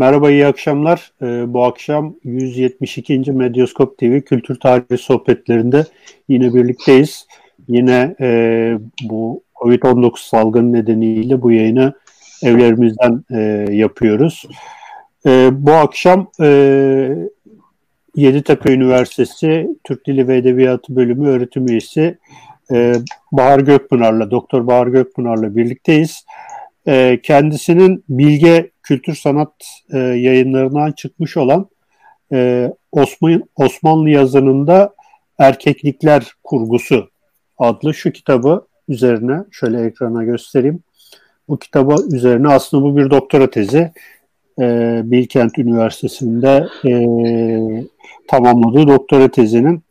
Merhaba, iyi akşamlar. Ee, bu akşam 172. Medyaskop TV Kültür Tarihi Sohbetlerinde yine birlikteyiz. Yine e, bu COVID-19 salgını nedeniyle bu yayını evlerimizden e, yapıyoruz. E, bu akşam e, Yeditepe Üniversitesi Türk Dili ve Edebiyatı Bölümü öğretim üyesi e, Bahar Gökpınar'la, Doktor Bahar Gökpınar'la birlikteyiz. E, kendisinin Bilge Kültür Sanat e, yayınlarından çıkmış olan e, Osman, Osmanlı yazınında Erkeklikler Kurgusu adlı şu kitabı üzerine şöyle ekrana göstereyim. Bu kitabı üzerine aslında bu bir doktora tezi. E, Bilkent Üniversitesi'nde e, tamamladığı doktora tezinin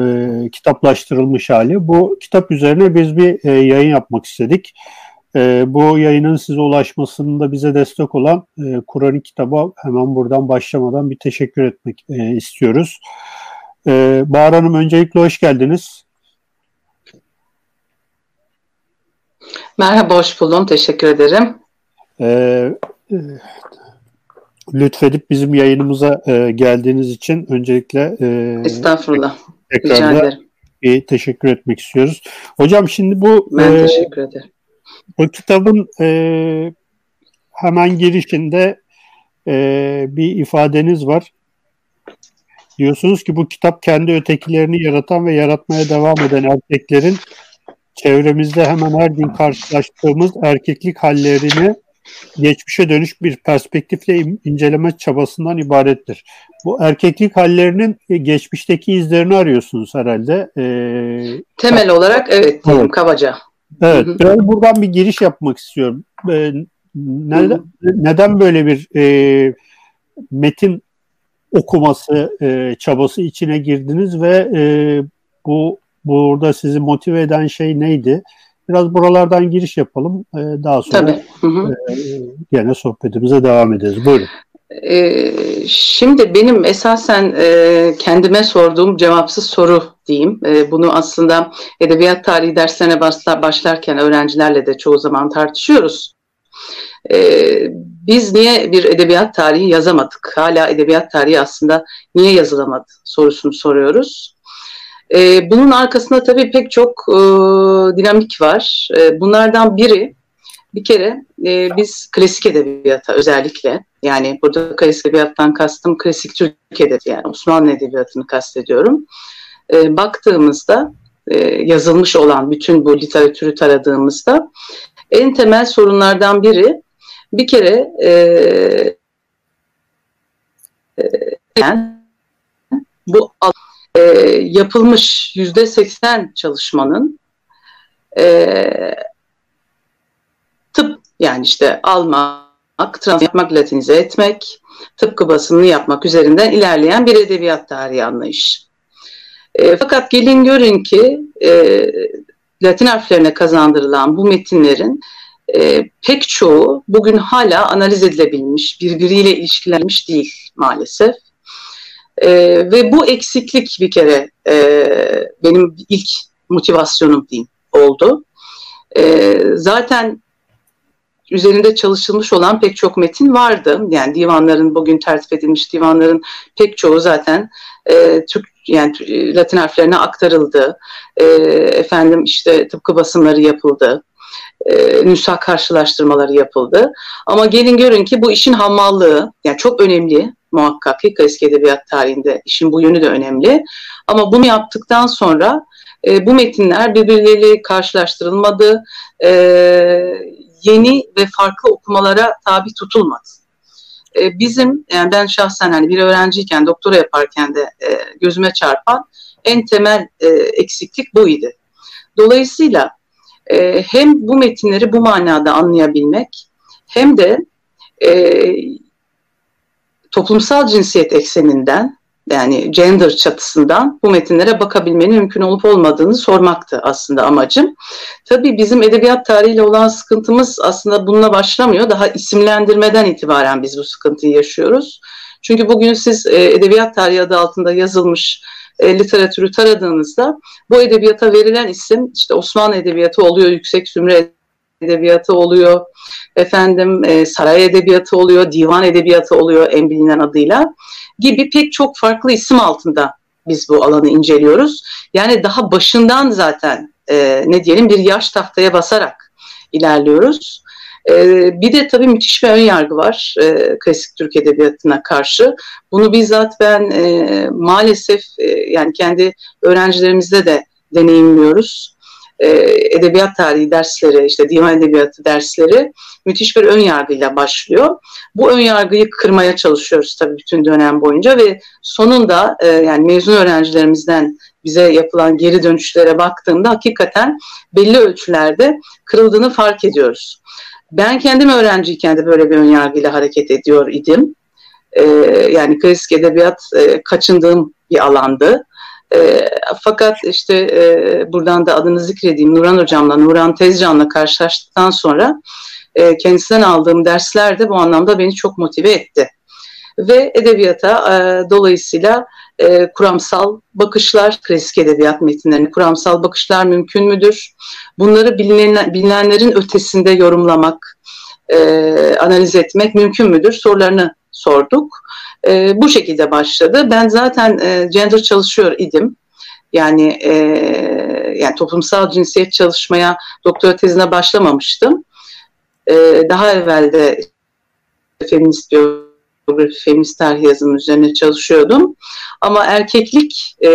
e, kitaplaştırılmış hali. Bu kitap üzerine biz bir e, yayın yapmak istedik. E, bu yayının size ulaşmasında bize destek olan e, Kur'an kitaba hemen buradan başlamadan bir teşekkür etmek e, istiyoruz. E, Bahar Hanım öncelikle hoş geldiniz. Merhaba, hoş buldum. Teşekkür ederim. E, e, lütfedip bizim yayınımıza e, geldiğiniz için öncelikle e, Estağfurullah. Tekrarda bir teşekkür etmek istiyoruz. Hocam şimdi bu ben e, teşekkür ederim. Bu kitabın e, hemen girişinde e, bir ifadeniz var. Diyorsunuz ki bu kitap kendi ötekilerini yaratan ve yaratmaya devam eden erkeklerin çevremizde hemen her gün karşılaştığımız erkeklik hallerini geçmişe dönüş bir perspektifle inceleme çabasından ibarettir. Bu erkeklik hallerinin geçmişteki izlerini arıyorsunuz herhalde. Ee, Temel olarak evet, evet. kabaca. Evet, hı hı. biraz buradan bir giriş yapmak istiyorum. Ee, neden, neden böyle bir e, metin okuması e, çabası içine girdiniz ve e, bu burada sizi motive eden şey neydi? Biraz buralardan giriş yapalım. E, daha sonra Tabii. Hı hı. E, gene sohbetimize devam ederiz. Buyurun. Ee, şimdi benim esasen e, kendime sorduğum cevapsız soru diyeyim. E, bunu aslında edebiyat tarihi derslerine başlar, başlarken öğrencilerle de çoğu zaman tartışıyoruz. E, biz niye bir edebiyat tarihi yazamadık? Hala edebiyat tarihi aslında niye yazılamadı sorusunu soruyoruz. E, bunun arkasında tabii pek çok e, dinamik var. E, bunlardan biri bir kere e, biz klasik edebiyata özellikle yani burada klasik edebiyattan kastım klasik Türk edebiyatı yani Osmanlı edebiyatını kastediyorum. E, baktığımızda e, yazılmış olan bütün bu literatürü taradığımızda en temel sorunlardan biri bir kere e, e, bu e, yapılmış yüzde seksen çalışmanın e, tıp yani işte almak, trans yapmak, latinize etmek, tıpkı basımını yapmak üzerinden ilerleyen bir edebiyat tarihi anlayışı. E, fakat gelin görün ki e, Latin harflerine kazandırılan bu metinlerin e, pek çoğu bugün hala analiz edilebilmiş, birbiriyle ilişkilenmiş değil maalesef. E, ve bu eksiklik bir kere e, benim ilk motivasyonum diyeyim oldu. E, zaten üzerinde çalışılmış olan pek çok metin vardı. Yani divanların bugün tertip edilmiş divanların pek çoğu zaten e, Türk yani Latin harflerine aktarıldı. E, efendim işte tıpkı basımları yapıldı. E, nüsa karşılaştırmaları yapıldı. Ama gelin görün ki bu işin hamallığı yani çok önemli muhakkak ki eski edebiyat tarihinde işin bu yönü de önemli. Ama bunu yaptıktan sonra e, bu metinler birbirleriyle karşılaştırılmadı. E, yeni ve farklı okumalara tabi tutulmadı. E, bizim, yani ben şahsen hani bir öğrenciyken, doktora yaparken de e, gözüme çarpan en temel e, eksiklik buydu. Dolayısıyla e, hem bu metinleri bu manada anlayabilmek hem de e, toplumsal cinsiyet ekseninden yani gender çatısından bu metinlere bakabilmenin mümkün olup olmadığını sormaktı aslında amacım. Tabii bizim edebiyat tarihiyle olan sıkıntımız aslında bununla başlamıyor. Daha isimlendirmeden itibaren biz bu sıkıntıyı yaşıyoruz. Çünkü bugün siz e, edebiyat tarihi adı altında yazılmış e, literatürü taradığınızda bu edebiyata verilen isim işte Osmanlı edebiyatı oluyor, yüksek zümre edebiyatı oluyor, efendim e, saray edebiyatı oluyor, divan edebiyatı oluyor en bilinen adıyla gibi pek çok farklı isim altında biz bu alanı inceliyoruz. Yani daha başından zaten e, ne diyelim bir yaş tahtaya basarak ilerliyoruz. Ee, bir de tabii müthiş bir ön yargı var e, klasik Türk edebiyatına karşı. Bunu bizzat ben e, maalesef e, yani kendi öğrencilerimizde de deneyimliyoruz. E, edebiyat tarihi dersleri, işte divan edebiyatı dersleri müthiş bir ön yargıyla başlıyor. Bu ön yargıyı kırmaya çalışıyoruz tabii bütün dönem boyunca ve sonunda e, yani mezun öğrencilerimizden bize yapılan geri dönüşlere baktığımda hakikaten belli ölçülerde kırıldığını fark ediyoruz. Ben kendim öğrenciyken de böyle bir önyargıyla hareket ediyor idim. E, yani klasik edebiyat e, kaçındığım bir alandı. E, fakat işte e, buradan da adını zikredeyim Nuran Hocam'la, Nuran Tezcan'la karşılaştıktan sonra e, kendisinden aldığım dersler de bu anlamda beni çok motive etti. Ve edebiyata e, dolayısıyla e, kuramsal bakışlar, klasik edebiyat metinlerini kuramsal bakışlar mümkün müdür? Bunları bilinen, bilinenlerin ötesinde yorumlamak, e, analiz etmek mümkün müdür? Sorularını sorduk. E, bu şekilde başladı. Ben zaten e, gender çalışıyor idim. Yani e, yani toplumsal cinsiyet çalışmaya doktora tezine başlamamıştım. E, daha evvel de feminist biyografi, feminist tarih yazımı üzerine çalışıyordum. Ama erkeklik e,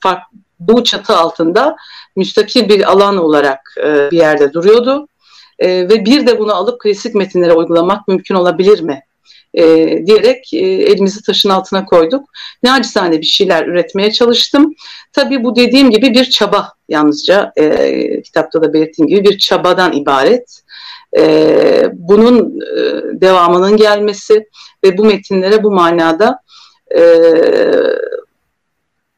fark, bu çatı altında müstakil bir alan olarak e, bir yerde duruyordu. E, ve bir de bunu alıp klasik metinlere uygulamak mümkün olabilir mi? E, diyerek e, elimizi taşın altına koyduk. Nacizane bir şeyler üretmeye çalıştım. Tabii bu dediğim gibi bir çaba yalnızca e, kitapta da belirttiğim gibi bir çabadan ibaret. E, bunun e, devamının gelmesi ve bu metinlere bu manada e,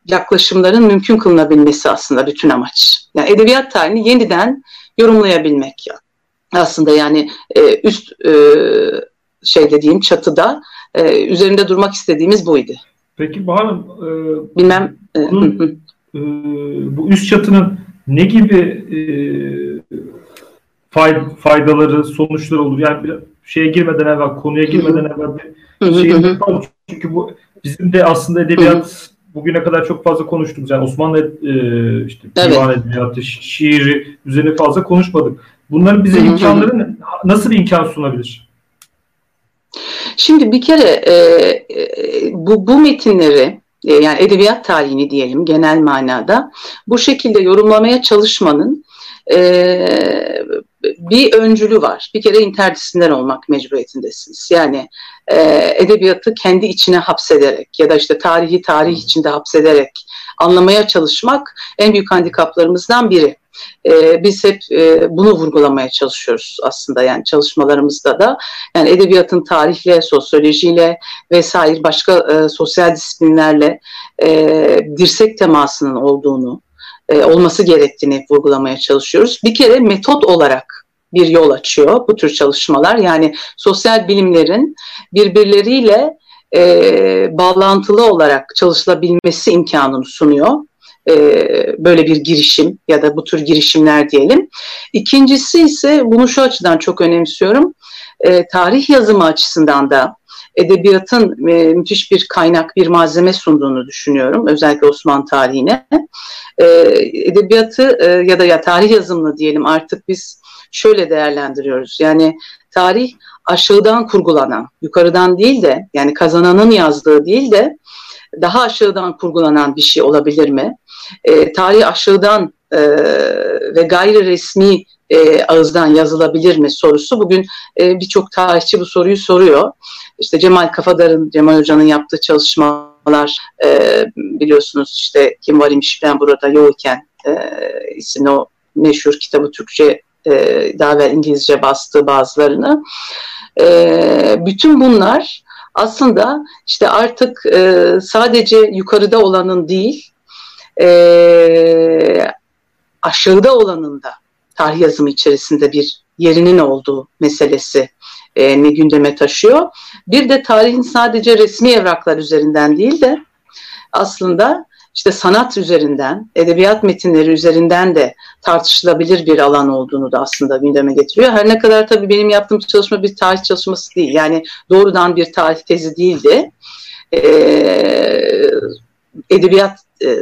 yaklaşımların mümkün kılınabilmesi aslında bütün amaç. Yani edebiyat tarihini yeniden yorumlayabilmek aslında yani e, üst e, şey dediğim çatıda e, üzerinde durmak istediğimiz buydu. Peki Bahar e, bilmem e, bunun, e, bu üst çatının ne gibi e, faydaları, sonuçları olur? Yani bir şeye girmeden evvel, konuya girmeden evvel bir şey yapalım. Çünkü bu bizim de aslında edebiyat bugüne kadar çok fazla konuştuk. Yani Osmanlı e, işte evet. divan edebiyatı, şiiri üzerine fazla konuşmadık. Bunların bize imkanları nasıl bir imkan sunabilir? Şimdi bir kere e, e, bu, bu metinleri e, yani edebiyat tarihini diyelim genel manada bu şekilde yorumlamaya çalışmanın e, bir öncülü var. Bir kere interdisipliner olmak mecburiyetindesiniz. Yani e, edebiyatı kendi içine hapsederek ya da işte tarihi tarih içinde hapsederek anlamaya çalışmak en büyük handikaplarımızdan biri. E, biz hep e, bunu vurgulamaya çalışıyoruz aslında yani çalışmalarımızda da. Yani edebiyatın tarihle, sosyolojiyle vesaire başka e, sosyal disiplinlerle e, dirsek temasının olduğunu, e, olması gerektiğini vurgulamaya çalışıyoruz. Bir kere metot olarak bir yol açıyor bu tür çalışmalar. Yani sosyal bilimlerin birbirleriyle e, bağlantılı olarak çalışılabilmesi imkanını sunuyor. E, böyle bir girişim ya da bu tür girişimler diyelim. İkincisi ise bunu şu açıdan çok önemsiyorum. E, tarih yazımı açısından da edebiyatın e, müthiş bir kaynak, bir malzeme sunduğunu düşünüyorum. Özellikle Osmanlı tarihine. E, edebiyatı e, ya da ya tarih yazımını diyelim artık biz şöyle değerlendiriyoruz. Yani tarih aşağıdan kurgulanan, yukarıdan değil de yani kazananın yazdığı değil de daha aşağıdan kurgulanan bir şey olabilir mi? E, tarih aşağıdan e, ve gayri resmi e, ağızdan yazılabilir mi sorusu. Bugün e, birçok tarihçi bu soruyu soruyor. İşte Cemal Kafadar'ın, Cemal Hoca'nın yaptığı çalışmalar e, biliyorsunuz işte Kim var imiş ben burada yokken e, isimli o meşhur kitabı Türkçe e, daha evvel İngilizce bastığı bazılarını. E, bütün bunlar aslında işte artık e, sadece yukarıda olanın değil, e, aşağıda olanın da tarih yazımı içerisinde bir yerinin olduğu meselesi e, ne gündeme taşıyor. Bir de tarihin sadece resmi evraklar üzerinden değil de aslında işte sanat üzerinden, edebiyat metinleri üzerinden de tartışılabilir bir alan olduğunu da aslında gündeme getiriyor. Her ne kadar tabii benim yaptığım çalışma bir tarih çalışması değil. Yani doğrudan bir tarih tezi değildi. E, edebiyat e,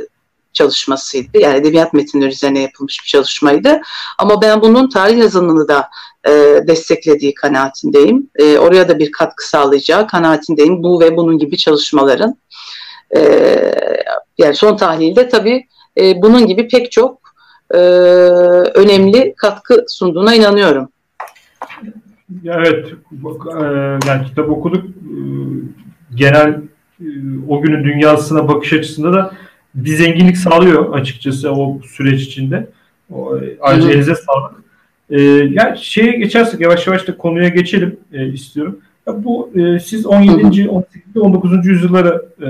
çalışmasıydı. Yani edebiyat metinleri üzerine yapılmış bir çalışmaydı. Ama ben bunun tarih yazımını da e, desteklediği kanaatindeyim. E, oraya da bir katkı sağlayacağı kanaatindeyim. Bu ve bunun gibi çalışmaların. E, yani son tahlilde tabii e, bunun gibi pek çok e, önemli katkı sunduğuna inanıyorum. Evet, e, yani kitap okuduk. E, genel e, o günün dünyasına bakış açısında da bir zenginlik sağlıyor açıkçası o süreç içinde. O, ayrıca elinize sağlık. E, yani şeye geçersek yavaş yavaş da konuya geçelim e, istiyorum. Ya bu e, siz 17. 18. 19. yüzyıllara e,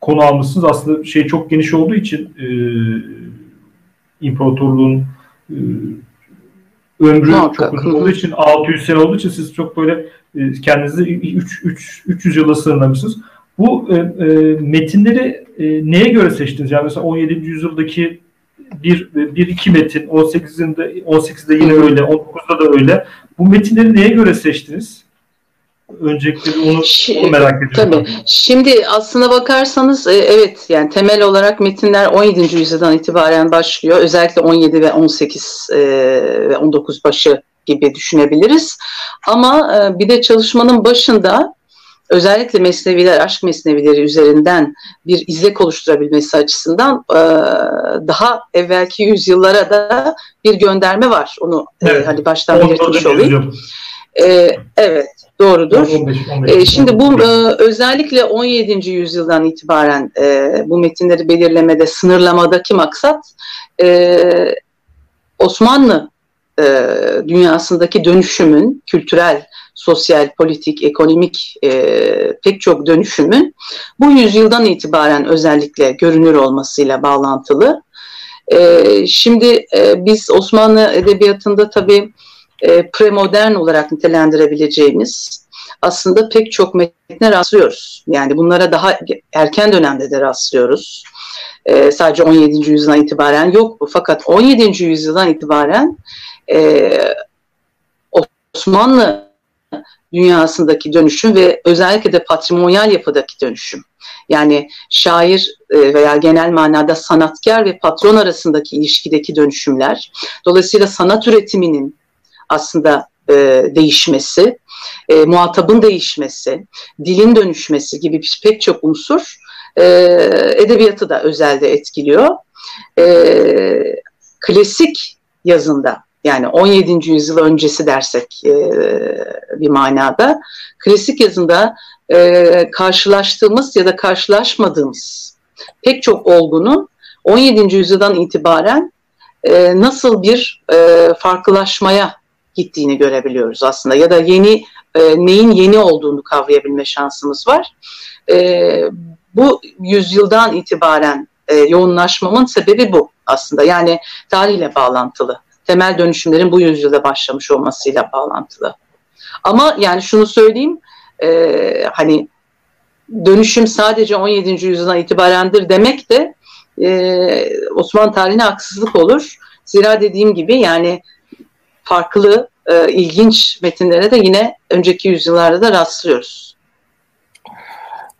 konu almışsınız. Aslında şey çok geniş olduğu için e, imparatorluğun e, ömrü Muhakkak. çok uzun olduğu için 600 sene olduğu için siz çok böyle e, kendinizi 3, 3, 300 yıla sığınlamışsınız. Bu e, e, metinleri e, neye göre seçtiniz? Yani mesela 17. yüzyıldaki bir, bir iki metin, 18'inde 18'de yine öyle, 19'da da öyle. Bu metinleri neye göre seçtiniz? Öncelikle onu, onu merak ediyorum. Tabii. Şimdi aslına bakarsanız e, evet yani temel olarak metinler 17. yüzyıldan itibaren başlıyor. Özellikle 17 ve 18 e, ve 19 başı gibi düşünebiliriz. Ama e, bir de çalışmanın başında özellikle mesneviler, aşk mesnevileri üzerinden bir izlek oluşturabilmesi açısından daha evvelki yüzyıllara da bir gönderme var. Onu evet. hani baştan belirtmiş olayım. E, evet, doğrudur. 15, 15, e, şimdi bu e, özellikle 17. yüzyıldan itibaren e, bu metinleri belirlemede, sınırlamadaki maksat e, Osmanlı e, dünyasındaki dönüşümün kültürel sosyal, politik, ekonomik e, pek çok dönüşümün bu yüzyıldan itibaren özellikle görünür olmasıyla bağlantılı. E, şimdi e, biz Osmanlı Edebiyatı'nda tabii e, premodern olarak nitelendirebileceğimiz aslında pek çok metne rastlıyoruz. Yani bunlara daha erken dönemde de rastlıyoruz. E, sadece 17. yüzyıldan itibaren yok bu. Fakat 17. yüzyıldan itibaren e, Osmanlı dünyasındaki dönüşüm ve özellikle de patrimonyal yapıdaki dönüşüm. Yani şair e, veya genel manada sanatkar ve patron arasındaki ilişkideki dönüşümler. Dolayısıyla sanat üretiminin aslında e, değişmesi, e, muhatabın değişmesi, dilin dönüşmesi gibi pek çok unsur e, edebiyatı da özelde etkiliyor. E, klasik yazında yani 17. yüzyıl öncesi dersek e, bir manada klasik yazında e, karşılaştığımız ya da karşılaşmadığımız pek çok olgunun 17. yüzyıldan itibaren e, nasıl bir e, farklılaşmaya gittiğini görebiliyoruz aslında ya da yeni e, neyin yeni olduğunu kavrayabilme şansımız var. E, bu yüzyıldan itibaren e, yoğunlaşmamın sebebi bu aslında yani tarihle bağlantılı temel dönüşümlerin bu yüzyılda başlamış olmasıyla bağlantılı. Ama yani şunu söyleyeyim, e, hani dönüşüm sadece 17. yüzyıldan itibarendir demek de e, Osmanlı tarihine haksızlık olur. Zira dediğim gibi yani farklı, e, ilginç metinlere de yine önceki yüzyıllarda da rastlıyoruz.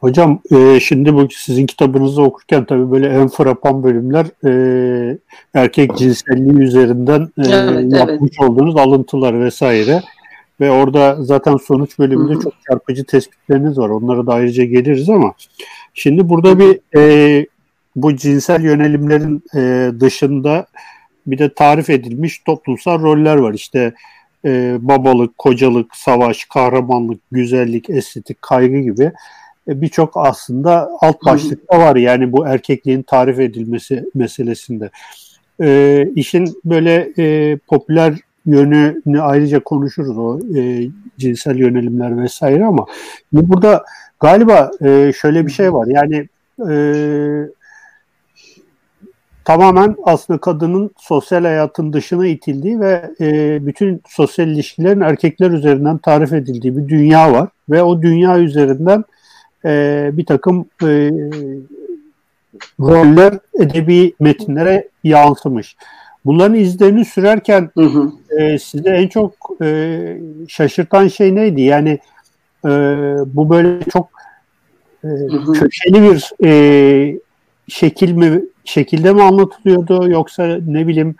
Hocam e, şimdi bu sizin kitabınızı okurken tabii böyle en frapan bölümler e, erkek cinselliği üzerinden e, evet, yapmış evet. olduğunuz alıntılar vesaire. Ve orada zaten sonuç bölümünde Hı-hı. çok çarpıcı tespitleriniz var. Onlara da ayrıca geliriz ama şimdi burada bir e, bu cinsel yönelimlerin e, dışında bir de tarif edilmiş toplumsal roller var. İşte e, babalık, kocalık, savaş, kahramanlık, güzellik, estetik, kaygı gibi e, birçok aslında alt başlıkta var yani bu erkekliğin tarif edilmesi meselesinde. E, işin böyle e, popüler yönünü ayrıca konuşuruz o e, cinsel yönelimler vesaire ama burada galiba e, şöyle bir şey var yani e, tamamen aslında kadının sosyal hayatın dışına itildiği ve e, bütün sosyal ilişkilerin erkekler üzerinden tarif edildiği bir dünya var ve o dünya üzerinden e, bir takım e, roller edebi metinlere yansımış. Bunların izlerini sürerken hı hı. E, size en çok e, şaşırtan şey neydi? Yani e, bu böyle çok e, köşeli bir e, şekil mi şekilde mi anlatılıyordu yoksa ne bileyim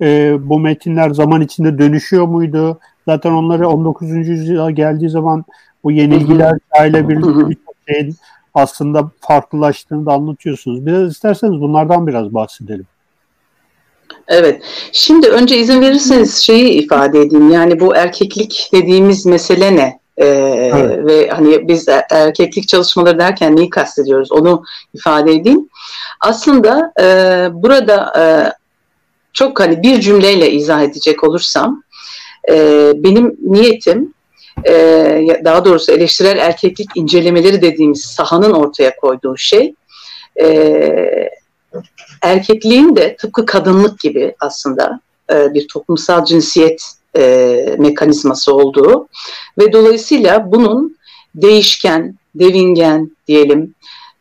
e, bu metinler zaman içinde dönüşüyor muydu? Zaten onları 19. yüzyıla geldiği zaman bu yenilgiler ile birlikte birçok şeyin aslında farklılaştığını da anlatıyorsunuz. Biraz isterseniz bunlardan biraz bahsedelim. Evet. Şimdi önce izin verirseniz şeyi ifade edeyim. Yani bu erkeklik dediğimiz mesele ne? Ee, evet. Ve hani biz erkeklik çalışmaları derken neyi kastediyoruz? Onu ifade edeyim. Aslında e, burada e, çok hani bir cümleyle izah edecek olursam e, benim niyetim e, daha doğrusu eleştirel erkeklik incelemeleri dediğimiz sahanın ortaya koyduğu şey e, erkekliğin de tıpkı kadınlık gibi aslında e, bir toplumsal cinsiyet e, mekanizması olduğu ve dolayısıyla bunun değişken, devingen diyelim,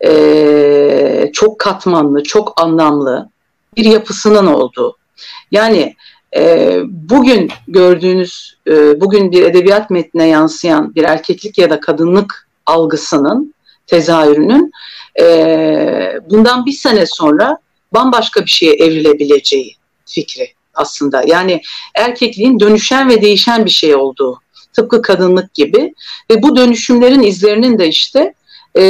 e, çok katmanlı, çok anlamlı bir yapısının olduğu. Yani e, bugün gördüğünüz, e, bugün bir edebiyat metnine yansıyan bir erkeklik ya da kadınlık algısının, tezahürünün e, bundan bir sene sonra bambaşka bir şeye evrilebileceği fikri aslında. Yani erkekliğin dönüşen ve değişen bir şey olduğu. Tıpkı kadınlık gibi. Ve bu dönüşümlerin izlerinin de işte e,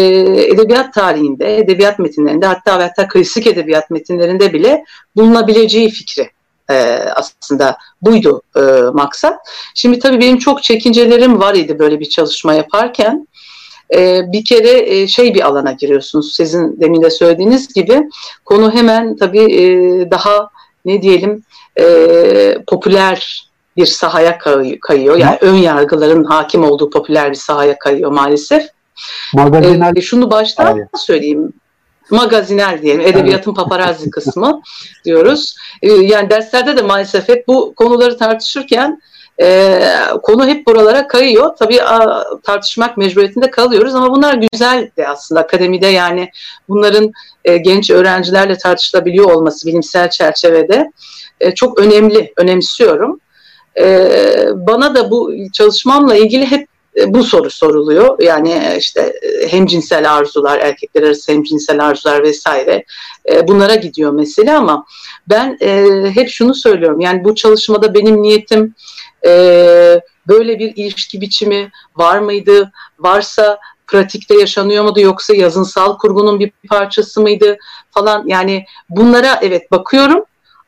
edebiyat tarihinde, edebiyat metinlerinde hatta ve hatta klasik edebiyat metinlerinde bile bulunabileceği fikri e, aslında buydu e, maksat. Şimdi tabii benim çok çekincelerim var idi böyle bir çalışma yaparken. E, bir kere e, şey bir alana giriyorsunuz. Sizin demin de söylediğiniz gibi konu hemen tabii e, daha ne diyelim e, popüler bir sahaya kayıyor. Yani ön yargıların hakim olduğu popüler bir sahaya kayıyor maalesef. Magazinel. E, şunu baştan Hayır. söyleyeyim. Magaziner diyelim. Edebiyatın paparazzi kısmı diyoruz. E, yani derslerde de maalesef hep bu konuları tartışırken e, konu hep buralara kayıyor. Tabii a, tartışmak mecburiyetinde kalıyoruz ama bunlar güzel de aslında akademide yani bunların e, genç öğrencilerle tartışılabiliyor olması bilimsel çerçevede e, çok önemli, önemsiyorum. E, bana da bu çalışmamla ilgili hep bu soru soruluyor. Yani işte hem cinsel arzular, erkekler arası hem cinsel arzular vesaire bunlara gidiyor mesele ama ben hep şunu söylüyorum. Yani bu çalışmada benim niyetim böyle bir ilişki biçimi var mıydı? Varsa pratikte yaşanıyor muydu yoksa yazınsal kurgunun bir parçası mıydı falan yani bunlara evet bakıyorum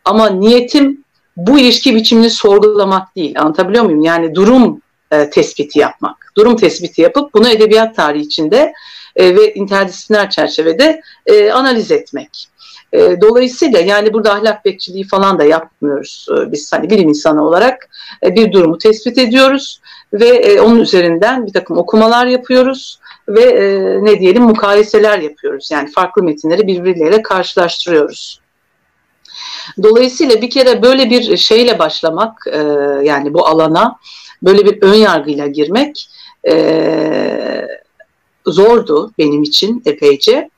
ama niyetim bu ilişki biçimini sorgulamak değil. Anlatabiliyor muyum? Yani durum e, tespiti yapmak. Durum tespiti yapıp bunu edebiyat tarihi içinde e, ve interdisipliner çerçevede e, analiz etmek. E, dolayısıyla yani burada ahlak bekçiliği falan da yapmıyoruz. E, biz hani bilim insanı olarak e, bir durumu tespit ediyoruz ve e, onun üzerinden bir takım okumalar yapıyoruz ve e, ne diyelim mukayeseler yapıyoruz. Yani farklı metinleri birbirleriyle karşılaştırıyoruz. Dolayısıyla bir kere böyle bir şeyle başlamak e, yani bu alana böyle bir ön yargıyla girmek e, zordu benim için epeyce.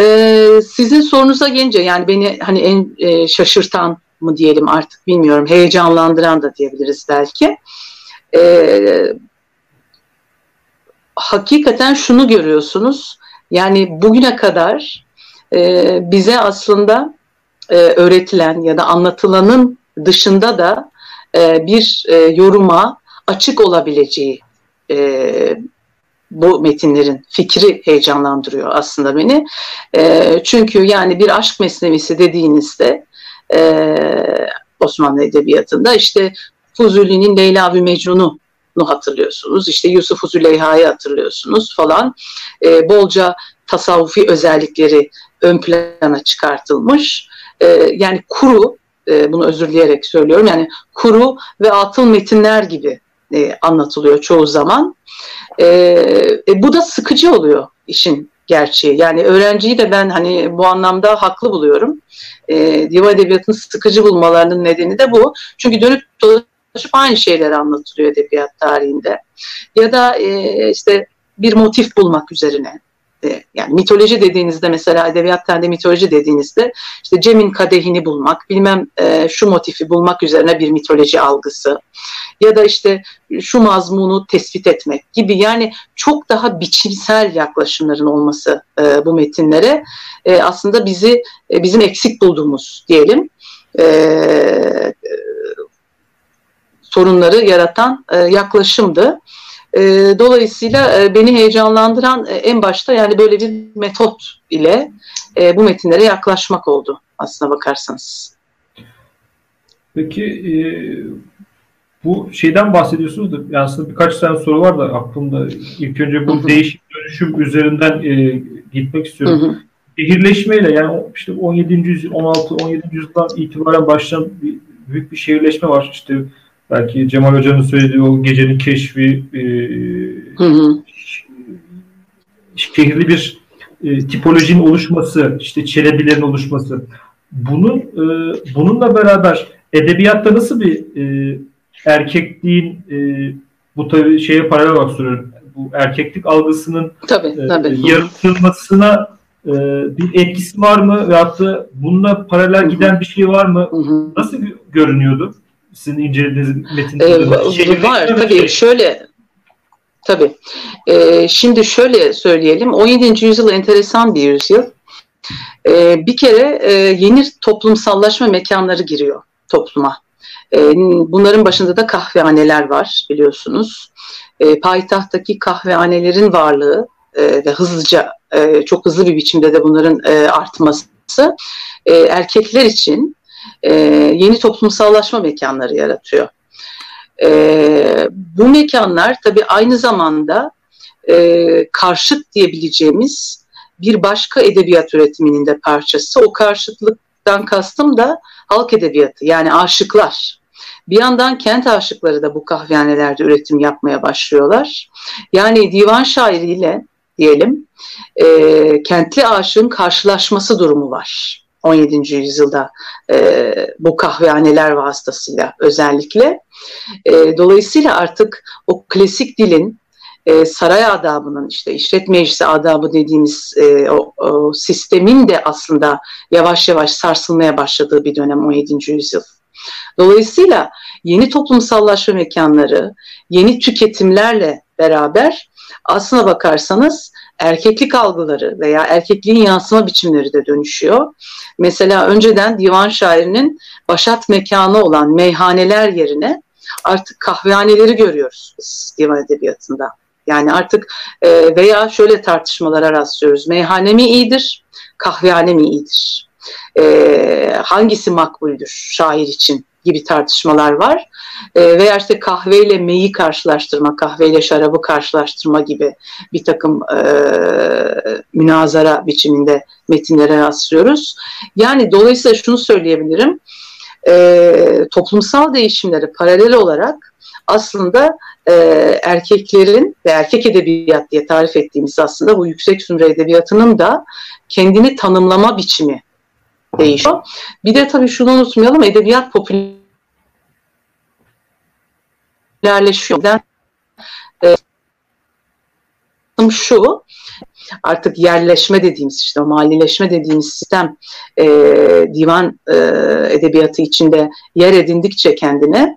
E, sizin sorunuza gelince yani beni hani en e, şaşırtan mı diyelim artık bilmiyorum heyecanlandıran da diyebiliriz belki. E, hakikaten şunu görüyorsunuz yani bugüne kadar e, bize aslında e, öğretilen ya da anlatılanın dışında da e, bir e, yoruma açık olabileceği e, bu metinlerin fikri heyecanlandırıyor aslında beni. E, çünkü yani bir aşk mesnevisi dediğinizde e, Osmanlı Edebiyatı'nda işte Fuzuli'nin Leyla ve Mecnun'u hatırlıyorsunuz. İşte Yusuf Züleyha'yı hatırlıyorsunuz falan. E, bolca tasavvufi özellikleri ön plana çıkartılmış. E, yani kuru, e, bunu özürleyerek söylüyorum, yani kuru ve atıl metinler gibi e, anlatılıyor çoğu zaman. E, e, bu da sıkıcı oluyor işin gerçeği. Yani öğrenciyi de ben hani bu anlamda haklı buluyorum. E, diva edebiyatını sıkıcı bulmalarının nedeni de bu. Çünkü dönüp dolaşıp aynı şeyler anlatılıyor edebiyat tarihinde. Ya da e, işte bir motif bulmak üzerine e, yani mitoloji dediğinizde mesela edebiyat de mitoloji dediğinizde işte Cem'in kadehini bulmak, bilmem e, şu motifi bulmak üzerine bir mitoloji algısı ya da işte şu mazmunu tespit etmek gibi yani çok daha biçimsel yaklaşımların olması e, bu metinlere e, aslında bizi e, bizim eksik bulduğumuz diyelim e sorunları yaratan e, yaklaşımdı. E, dolayısıyla e, beni heyecanlandıran e, en başta yani böyle bir metot ile e, bu metinlere yaklaşmak oldu aslına bakarsanız. Peki e, bu şeyden bahsediyorsunuz da yani aslında birkaç tane soru var da aklımda. İlk önce bu değişim dönüşüm üzerinden e, gitmek istiyorum. Hı hı. Şehirleşmeyle yani işte 17. yüzyıl, 16, 17. yüzyıldan itibaren başlayan bir, büyük bir şehirleşme var. İşte belki Cemal Hoca'nın söylediği o gecenin keşfi e, hı hı. şehirli bir e, tipolojinin oluşması, işte çelebilerin oluşması. Bunun e, bununla beraber edebiyatta nasıl bir e, erkekliğin e, bu tabii şeye paralel olarak soruyorum. Bu erkeklik algısının tabii, e, tabii. yaratılmasına e, bir etkisi var mı? Veyahut da bununla paralel giden bir şey var mı? Hı hı. Nasıl görünüyordu? Sizin incelediğiniz metinlerde. Ee, var tabii. Şey. Şöyle Tabii. Ee, şimdi şöyle söyleyelim. 17. yüzyıl enteresan bir yüzyıl. Ee, bir kere e, yeni toplumsallaşma mekanları giriyor topluma. Ee, bunların başında da kahvehaneler var biliyorsunuz. Ee, payitahttaki kahvehanelerin varlığı e, ve hızlıca, e, çok hızlı bir biçimde de bunların e, artması erkekler için yeni toplumsallaşma mekanları yaratıyor. Bu mekanlar tabii aynı zamanda karşıt diyebileceğimiz bir başka edebiyat üretiminin de parçası. O karşıtlıktan kastım da halk edebiyatı yani aşıklar. Bir yandan kent aşıkları da bu kahvehanelerde üretim yapmaya başlıyorlar. Yani divan şairiyle diyelim e, kentli aşığın karşılaşması durumu var. 17. yüzyılda e, bu kahvehaneler vasıtasıyla özellikle. E, dolayısıyla artık o klasik dilin e, saray adabının işte işlet meclisi adabı dediğimiz e, o, o sistemin de aslında yavaş yavaş sarsılmaya başladığı bir dönem 17. yüzyıl. Dolayısıyla yeni toplumsallaşma mekanları, yeni tüketimlerle beraber aslına bakarsanız erkeklik algıları veya erkekliğin yansıma biçimleri de dönüşüyor. Mesela önceden divan şairinin başat mekanı olan meyhaneler yerine artık kahvehaneleri görüyoruz biz divan edebiyatında. Yani artık e, veya şöyle tartışmalara rastlıyoruz. Meyhane mi iyidir, kahvehane mi iyidir? E, hangisi makbuldür şair için gibi tartışmalar var. E, veya işte kahveyle meyi karşılaştırma, kahveyle şarabı karşılaştırma gibi bir takım e, münazara biçiminde metinlere rastlıyoruz. Yani dolayısıyla şunu söyleyebilirim. E, toplumsal değişimleri paralel olarak aslında e, erkeklerin ve erkek edebiyat diye tarif ettiğimiz aslında bu yüksek sümre edebiyatının da kendini tanımlama biçimi değişiyor. Bir de tabii şunu unutmayalım edebiyat popülerleşiyor. E, şu artık yerleşme dediğimiz işte o malileşme dediğimiz sistem e, divan e, edebiyatı içinde yer edindikçe kendine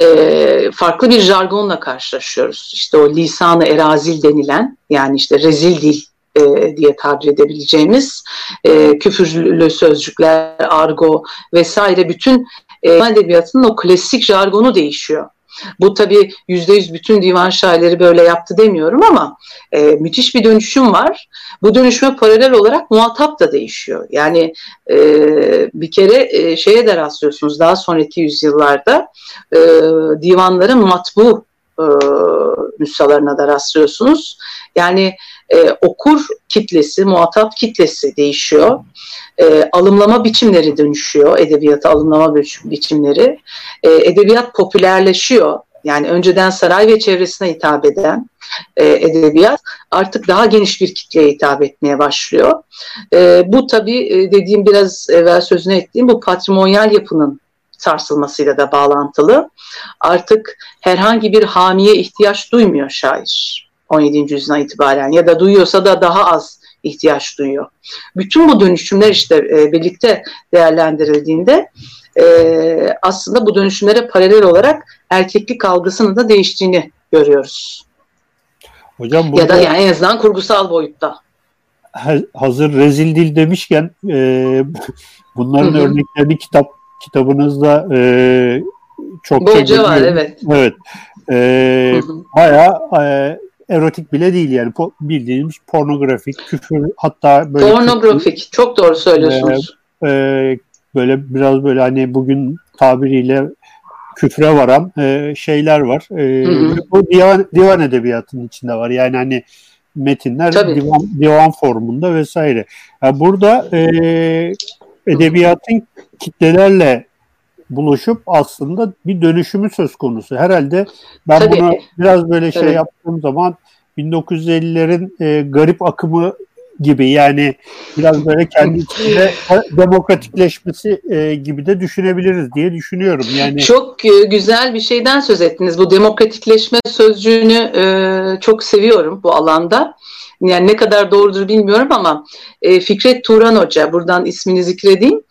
e, farklı bir jargonla karşılaşıyoruz. İşte o lisanı erazil denilen yani işte rezil dil e, diye tabir edebileceğimiz e, küfürlü sözcükler, argo vesaire bütün e, edebiyatının o klasik jargonu değişiyor. Bu tabii yüzde yüz bütün divan şairleri böyle yaptı demiyorum ama e, müthiş bir dönüşüm var. Bu dönüşme paralel olarak muhatap da değişiyor. Yani e, bir kere e, şeye de rastlıyorsunuz daha sonraki yüzyıllarda e, divanların matbu e, nüshalarına da rastlıyorsunuz. Yani e, okur kitlesi, muhatap kitlesi değişiyor. E, alımlama biçimleri dönüşüyor, edebiyatı alımlama biçimleri. E, edebiyat popülerleşiyor. Yani önceden saray ve çevresine hitap eden e, edebiyat artık daha geniş bir kitleye hitap etmeye başlıyor. E, bu tabii e, dediğim biraz evvel sözüne ettiğim bu patrimonyal yapının sarsılmasıyla da bağlantılı. Artık herhangi bir hamiye ihtiyaç duymuyor şair. 17. yüzyıldan itibaren ya da duyuyorsa da daha az ihtiyaç duyuyor. Bütün bu dönüşümler işte e, birlikte değerlendirildiğinde e, aslında bu dönüşümlere paralel olarak erkeklik algısının da değiştiğini görüyoruz. Hocam burada, ya da yani en azından kurgusal boyutta. Hazır rezil dil demişken e, bunların Hı-hı. örneklerini kitap kitabınızda e, çok Bolca var evet. Evet. E, bayağı e, erotik bile değil yani po- bildiğimiz pornografik, küfür hatta böyle pornografik küfür, çok doğru söylüyorsunuz. E, e, böyle biraz böyle hani bugün tabiriyle küfre varan e, şeyler var. E, Bu divan, divan edebiyatının içinde var. Yani hani metinler divan, divan formunda vesaire. Yani burada e, edebiyatın kitlelerle buluşup aslında bir dönüşümü söz konusu. Herhalde ben Tabii. buna biraz böyle şey evet. yaptığım zaman 1950'lerin e, garip akımı gibi yani biraz böyle kendi içinde demokratikleşmesi e, gibi de düşünebiliriz diye düşünüyorum. Yani çok e, güzel bir şeyden söz ettiniz. Bu demokratikleşme sözcüğünü e, çok seviyorum bu alanda. Yani ne kadar doğrudur bilmiyorum ama e, Fikret Turan Hoca buradan ismini zikredeyim.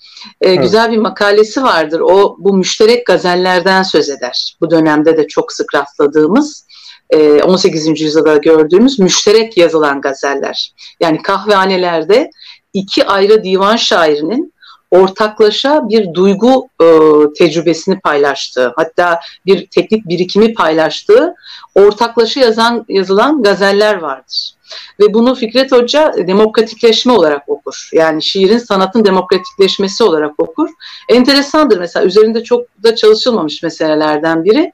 E, evet. Güzel bir makalesi vardır. O bu müşterek gazellerden söz eder. Bu dönemde de çok sık rastladığımız 18. E, yüzyılda gördüğümüz müşterek yazılan gazeller. Yani kahvehanelerde iki ayrı divan şairinin ortaklaşa bir duygu e, tecrübesini paylaştığı, hatta bir teknik birikimi paylaştığı ortaklaşa yazan yazılan gazeller vardır. Ve bunu Fikret Hoca demokratikleşme olarak okur. Yani şiirin sanatın demokratikleşmesi olarak okur. Enteresandır mesela üzerinde çok da çalışılmamış meselelerden biri.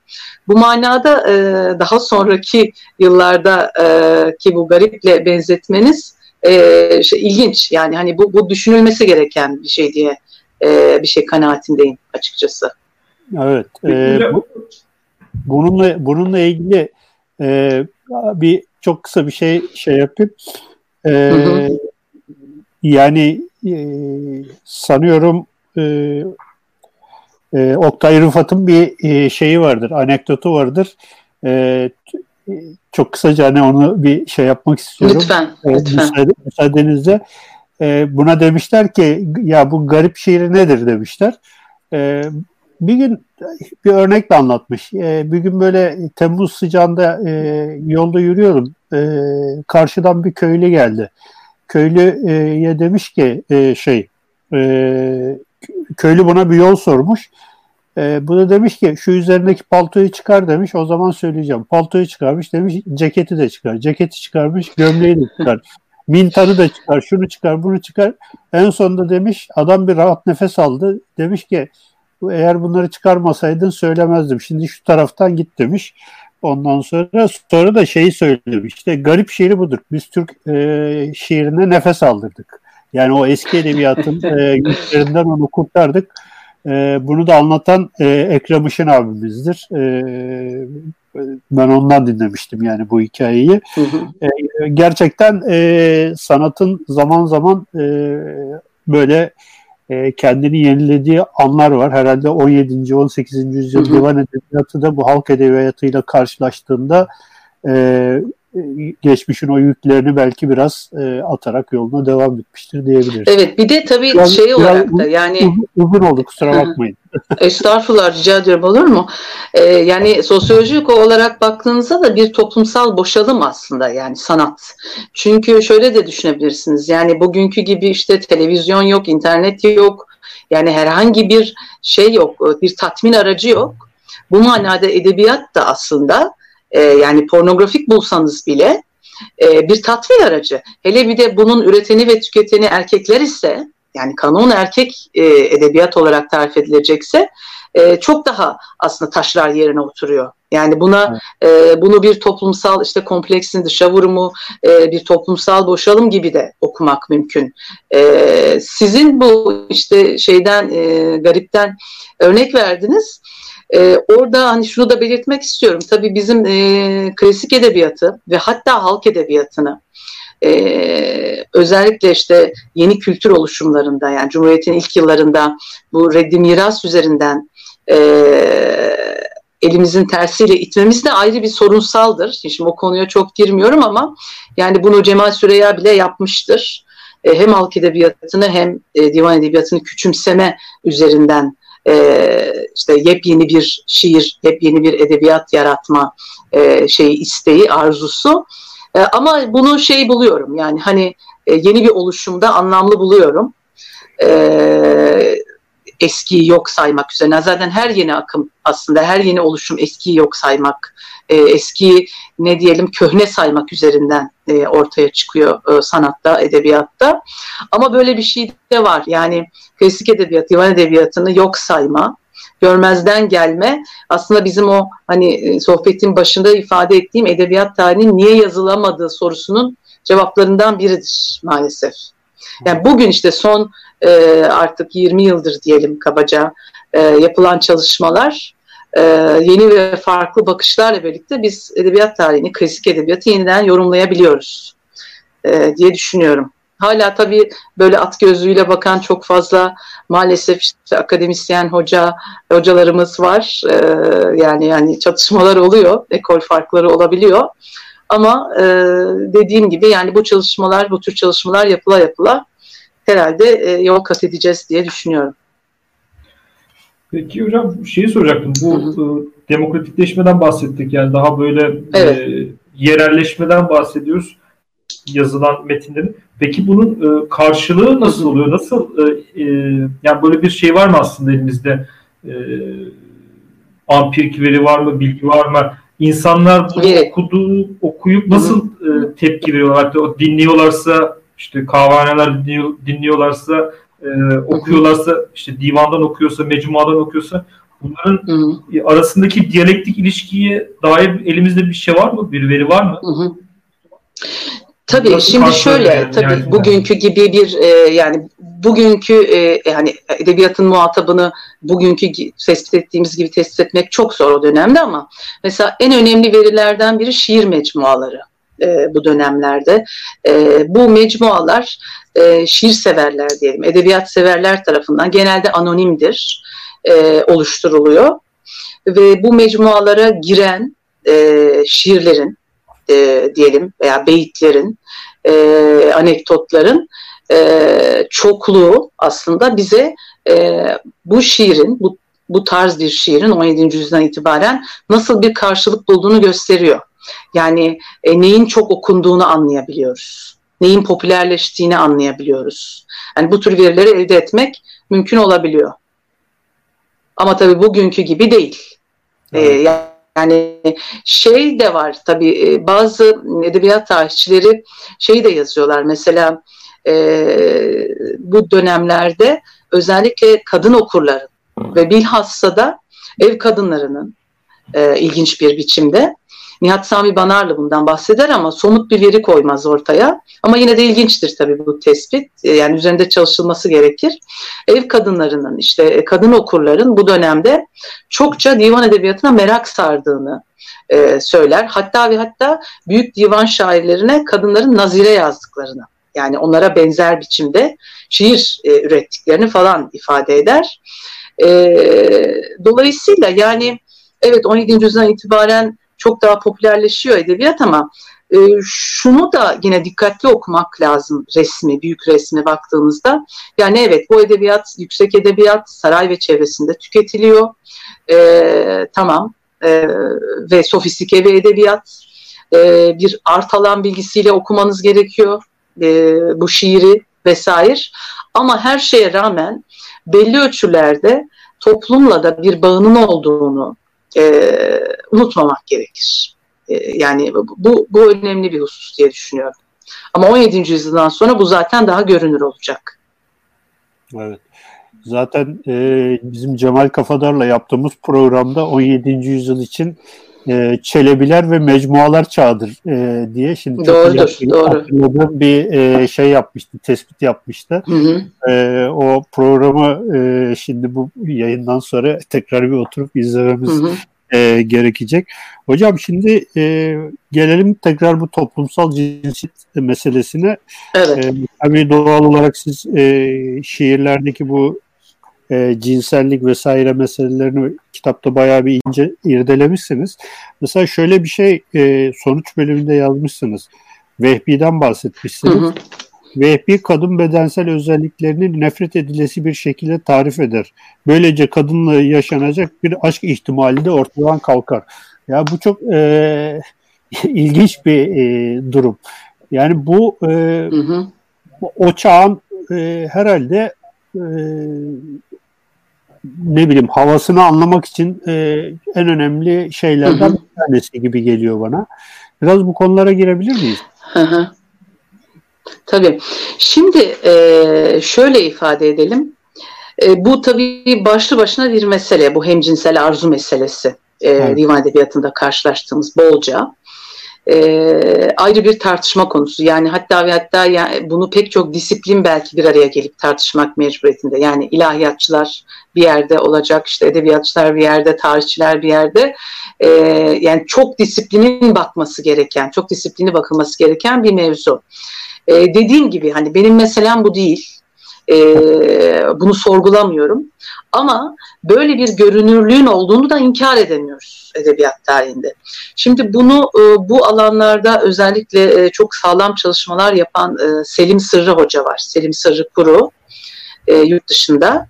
Bu manada e, daha sonraki yıllarda e, ki bu gariple benzetmeniz e, şey, ilginç. Yani hani bu, bu düşünülmesi gereken bir şey diye e, bir şey kanaatindeyim açıkçası. Evet. E, bu, bununla bununla ilgili e, bir çok kısa bir şey şey yapayım. E, hı hı. Yani e, sanıyorum e, e, Oktay Rıfat'ın bir e, şeyi vardır, anekdotu vardır. E, çok kısaca hani onu bir şey yapmak istiyorum. Lütfen, e, lütfen. Müsaade, müsaadenizle. E, buna demişler ki ya bu garip şiir nedir demişler. E, bir gün bir örnekle anlatmış. E, bir gün böyle Temmuz sıcağında e, yolda yürüyorum. E, karşıdan bir köylü geldi. Köylüye demiş ki e, şey e, köylü buna bir yol sormuş. E, bu da demiş ki şu üzerindeki paltoyu çıkar demiş. O zaman söyleyeceğim. Paltoyu çıkarmış demiş. Ceketi de çıkar. Ceketi çıkarmış. Gömleği de çıkar. Mintarı da çıkar. Şunu çıkar. Bunu çıkar. En sonunda demiş adam bir rahat nefes aldı. Demiş ki eğer bunları çıkarmasaydın söylemezdim. Şimdi şu taraftan git demiş. Ondan sonra sonra da şeyi söylemiş. İşte garip şiiri budur. Biz Türk e, şiirine nefes aldırdık. Yani o eski edebiyatın e, güçlerinden onu kurtardık. E, bunu da anlatan e, Ekrem Işın abimizdir. E, ben ondan dinlemiştim yani bu hikayeyi. Hı hı. E, gerçekten e, sanatın zaman zaman e, böyle e, kendini yenilediği anlar var. Herhalde 17. 18. yüzyıl divan edebiyatı da bu halk edebiyatıyla karşılaştığında e, geçmişin o yüklerini belki biraz e, atarak yoluna devam etmiştir diyebiliriz. Evet bir de tabii biraz, şey olarak da yani uzun oldu kusura bakmayın. Estağfurullah rica ediyorum olur mu? Ee, yani sosyolojik olarak baktığınızda da bir toplumsal boşalım aslında yani sanat. Çünkü şöyle de düşünebilirsiniz yani bugünkü gibi işte televizyon yok, internet yok. Yani herhangi bir şey yok, bir tatmin aracı yok. Bu manada edebiyat da aslında e, yani pornografik bulsanız bile e, bir tatmin aracı. Hele bir de bunun üreteni ve tüketeni erkekler ise yani kanon erkek e, edebiyat olarak tarif edilecekse e, çok daha aslında taşlar yerine oturuyor. Yani buna evet. e, bunu bir toplumsal işte kompleksin dışa vurumu, e, bir toplumsal boşalım gibi de okumak mümkün. E, sizin bu işte şeyden e, garipten örnek verdiniz. E, orada hani şunu da belirtmek istiyorum. Tabii bizim e, klasik edebiyatı ve hatta halk edebiyatını e, özellikle işte yeni kültür oluşumlarında yani Cumhuriyet'in ilk yıllarında bu reddi miras üzerinden e, elimizin tersiyle itmemiz de ayrı bir sorunsaldır. Şimdi o konuya çok girmiyorum ama yani bunu Cemal Süreya bile yapmıştır. E, hem halk edebiyatını hem e, divan edebiyatını küçümseme üzerinden e, işte yepyeni bir şiir, yepyeni bir edebiyat yaratma e, şeyi isteği, arzusu. E, ama bunu şey buluyorum yani hani e, yeni bir oluşumda anlamlı buluyorum. E, eskiyi yok saymak üzerine. Zaten her yeni akım aslında her yeni oluşum eskiyi yok saymak, e, eskiyi ne diyelim köhne saymak üzerinden e, ortaya çıkıyor e, sanatta, edebiyatta. Ama böyle bir şey de var. Yani klasik edebiyat, divan edebiyatını yok sayma, görmezden gelme aslında bizim o hani e, sohbetin başında ifade ettiğim edebiyat tarihinin niye yazılamadığı sorusunun cevaplarından biridir maalesef. Yani bugün işte son e, artık 20 yıldır diyelim kabaca e, yapılan çalışmalar e, yeni ve farklı bakışlarla birlikte biz edebiyat tarihini, klasik edebiyatı yeniden yorumlayabiliyoruz e, diye düşünüyorum. Hala tabii böyle at gözlüğüyle bakan çok fazla maalesef işte akademisyen hoca hocalarımız var. Ee, yani yani çatışmalar oluyor, ekol farkları olabiliyor. Ama e, dediğim gibi yani bu çalışmalar, bu tür çalışmalar yapıla yapıla herhalde e, yol kat edeceğiz diye düşünüyorum. Peki hocam şeyi soracaktım. Bu hı hı. E, demokratikleşmeden bahsettik. Yani daha böyle evet. e, yerelleşmeden bahsediyoruz yazılan metinlerin. Peki bunun e, karşılığı nasıl oluyor? Nasıl e, e, yani böyle bir şey var mı aslında elimizde? E, ampirik veri var mı? Bilgi var mı? İnsanlar bunu evet. okuduğu, okuyup nasıl e, tepki veriyorlar? O dinliyorlarsa işte kahvehaneler dinliyor, dinliyorlarsa e, okuyorlarsa işte divandan okuyorsa, mecmuadan okuyorsa bunların hı hı. arasındaki diyalektik ilişkiye dair elimizde bir şey var mı? Bir veri var mı? Hı hı. Tabii Nasıl şimdi şöyle yani, tabii yani. bugünkü gibi bir e, yani bugünkü e, yani edebiyatın muhatabını bugünkü tespit ettiğimiz gibi tespit etmek çok zor o dönemde ama mesela en önemli verilerden biri şiir mecmuaları e, bu dönemlerde. E, bu mecmualar e, şiir severler diyelim, edebiyat severler tarafından genelde anonimdir, e, oluşturuluyor. Ve bu mecmualara giren e, şiirlerin e, diyelim veya beyitlerin, e, anekdotların e, çokluğu aslında bize e, bu şiirin, bu, bu tarz bir şiirin 17. yüzyıldan itibaren nasıl bir karşılık bulduğunu gösteriyor. Yani e, neyin çok okunduğunu anlayabiliyoruz. Neyin popülerleştiğini anlayabiliyoruz. Yani bu tür verileri elde etmek mümkün olabiliyor. Ama tabii bugünkü gibi değil. E, evet. Ee, yani şey de var tabii e, bazı edebiyat tarihçileri şey de yazıyorlar mesela e, bu dönemlerde özellikle kadın okurların ve bilhassa da ev kadınlarının e, ilginç bir biçimde Nihat Sami Banarlı bundan bahseder ama somut bir veri koymaz ortaya. Ama yine de ilginçtir tabii bu tespit. E, yani üzerinde çalışılması gerekir. Ev kadınlarının işte e, kadın okurların bu dönemde çokça divan edebiyatına merak sardığını e, söyler. Hatta ve hatta büyük divan şairlerine kadınların nazire yazdıklarını yani onlara benzer biçimde şiir e, ürettiklerini falan ifade eder. E, dolayısıyla yani evet 17. yüzyıldan itibaren çok daha popülerleşiyor edebiyat ama e, şunu da yine dikkatli okumak lazım resmi, büyük resme baktığımızda. Yani evet bu edebiyat, yüksek edebiyat saray ve çevresinde tüketiliyor. E, tamam e, ve sofistike bir edebiyat. E, bir art alan bilgisiyle okumanız gerekiyor e, bu şiiri vesaire. Ama her şeye rağmen belli ölçülerde toplumla da bir bağının olduğunu, e, unutmamak gerekir. E, yani bu, bu önemli bir husus diye düşünüyorum. Ama 17. yüzyıldan sonra bu zaten daha görünür olacak. Evet. Zaten e, bizim Cemal Kafadar'la yaptığımız programda 17. yüzyıl için e, Çelebiler ve Mecmualar Çağıdır e, diye şimdi doğrudur, çok doğru. bir e, şey yapmıştı, tespit yapmıştı. Hı hı. E, o programı e, şimdi bu yayından sonra tekrar bir oturup izlememiz hı hı e, gerekecek. Hocam şimdi e, gelelim tekrar bu toplumsal cinsiyet meselesine. Evet. E, tabii doğal olarak siz e, şiirlerdeki bu e, cinsellik vesaire meselelerini kitapta bayağı bir ince irdelemişsiniz. Mesela şöyle bir şey e, sonuç bölümünde yazmışsınız. Vehbi'den bahsetmişsiniz. Hı hı. Vehbi kadın bedensel özelliklerinin nefret edilesi bir şekilde tarif eder. Böylece kadınla yaşanacak bir aşk ihtimali de ortadan kalkar. Ya bu çok e, ilginç bir e, durum. Yani bu e, hı hı. o çağın e, herhalde e, ne bileyim havasını anlamak için e, en önemli şeylerden hı hı. bir tanesi gibi geliyor bana. Biraz bu konulara girebilir miyiz? Hı hı. Tabii. Şimdi e, şöyle ifade edelim. E, bu tabii başlı başına bir mesele. Bu hemcinsel arzu meselesi. E, evet. Divan Edebiyatı'nda karşılaştığımız bolca e, ayrı bir tartışma konusu. Yani hatta ve hatta yani bunu pek çok disiplin belki bir araya gelip tartışmak mecburiyetinde. Yani ilahiyatçılar bir yerde olacak, işte edebiyatçılar bir yerde, tarihçiler bir yerde. E, yani çok disiplinin bakması gereken, çok disiplini bakılması gereken bir mevzu. E, dediğim gibi hani benim meselem bu değil. E, bunu sorgulamıyorum. Ama böyle bir görünürlüğün olduğunu da inkar edemiyoruz edebiyat tarihinde. Şimdi bunu e, bu alanlarda özellikle e, çok sağlam çalışmalar yapan e, Selim Sırrı Hoca var. Selim Sırrı Kuru e, yurt dışında.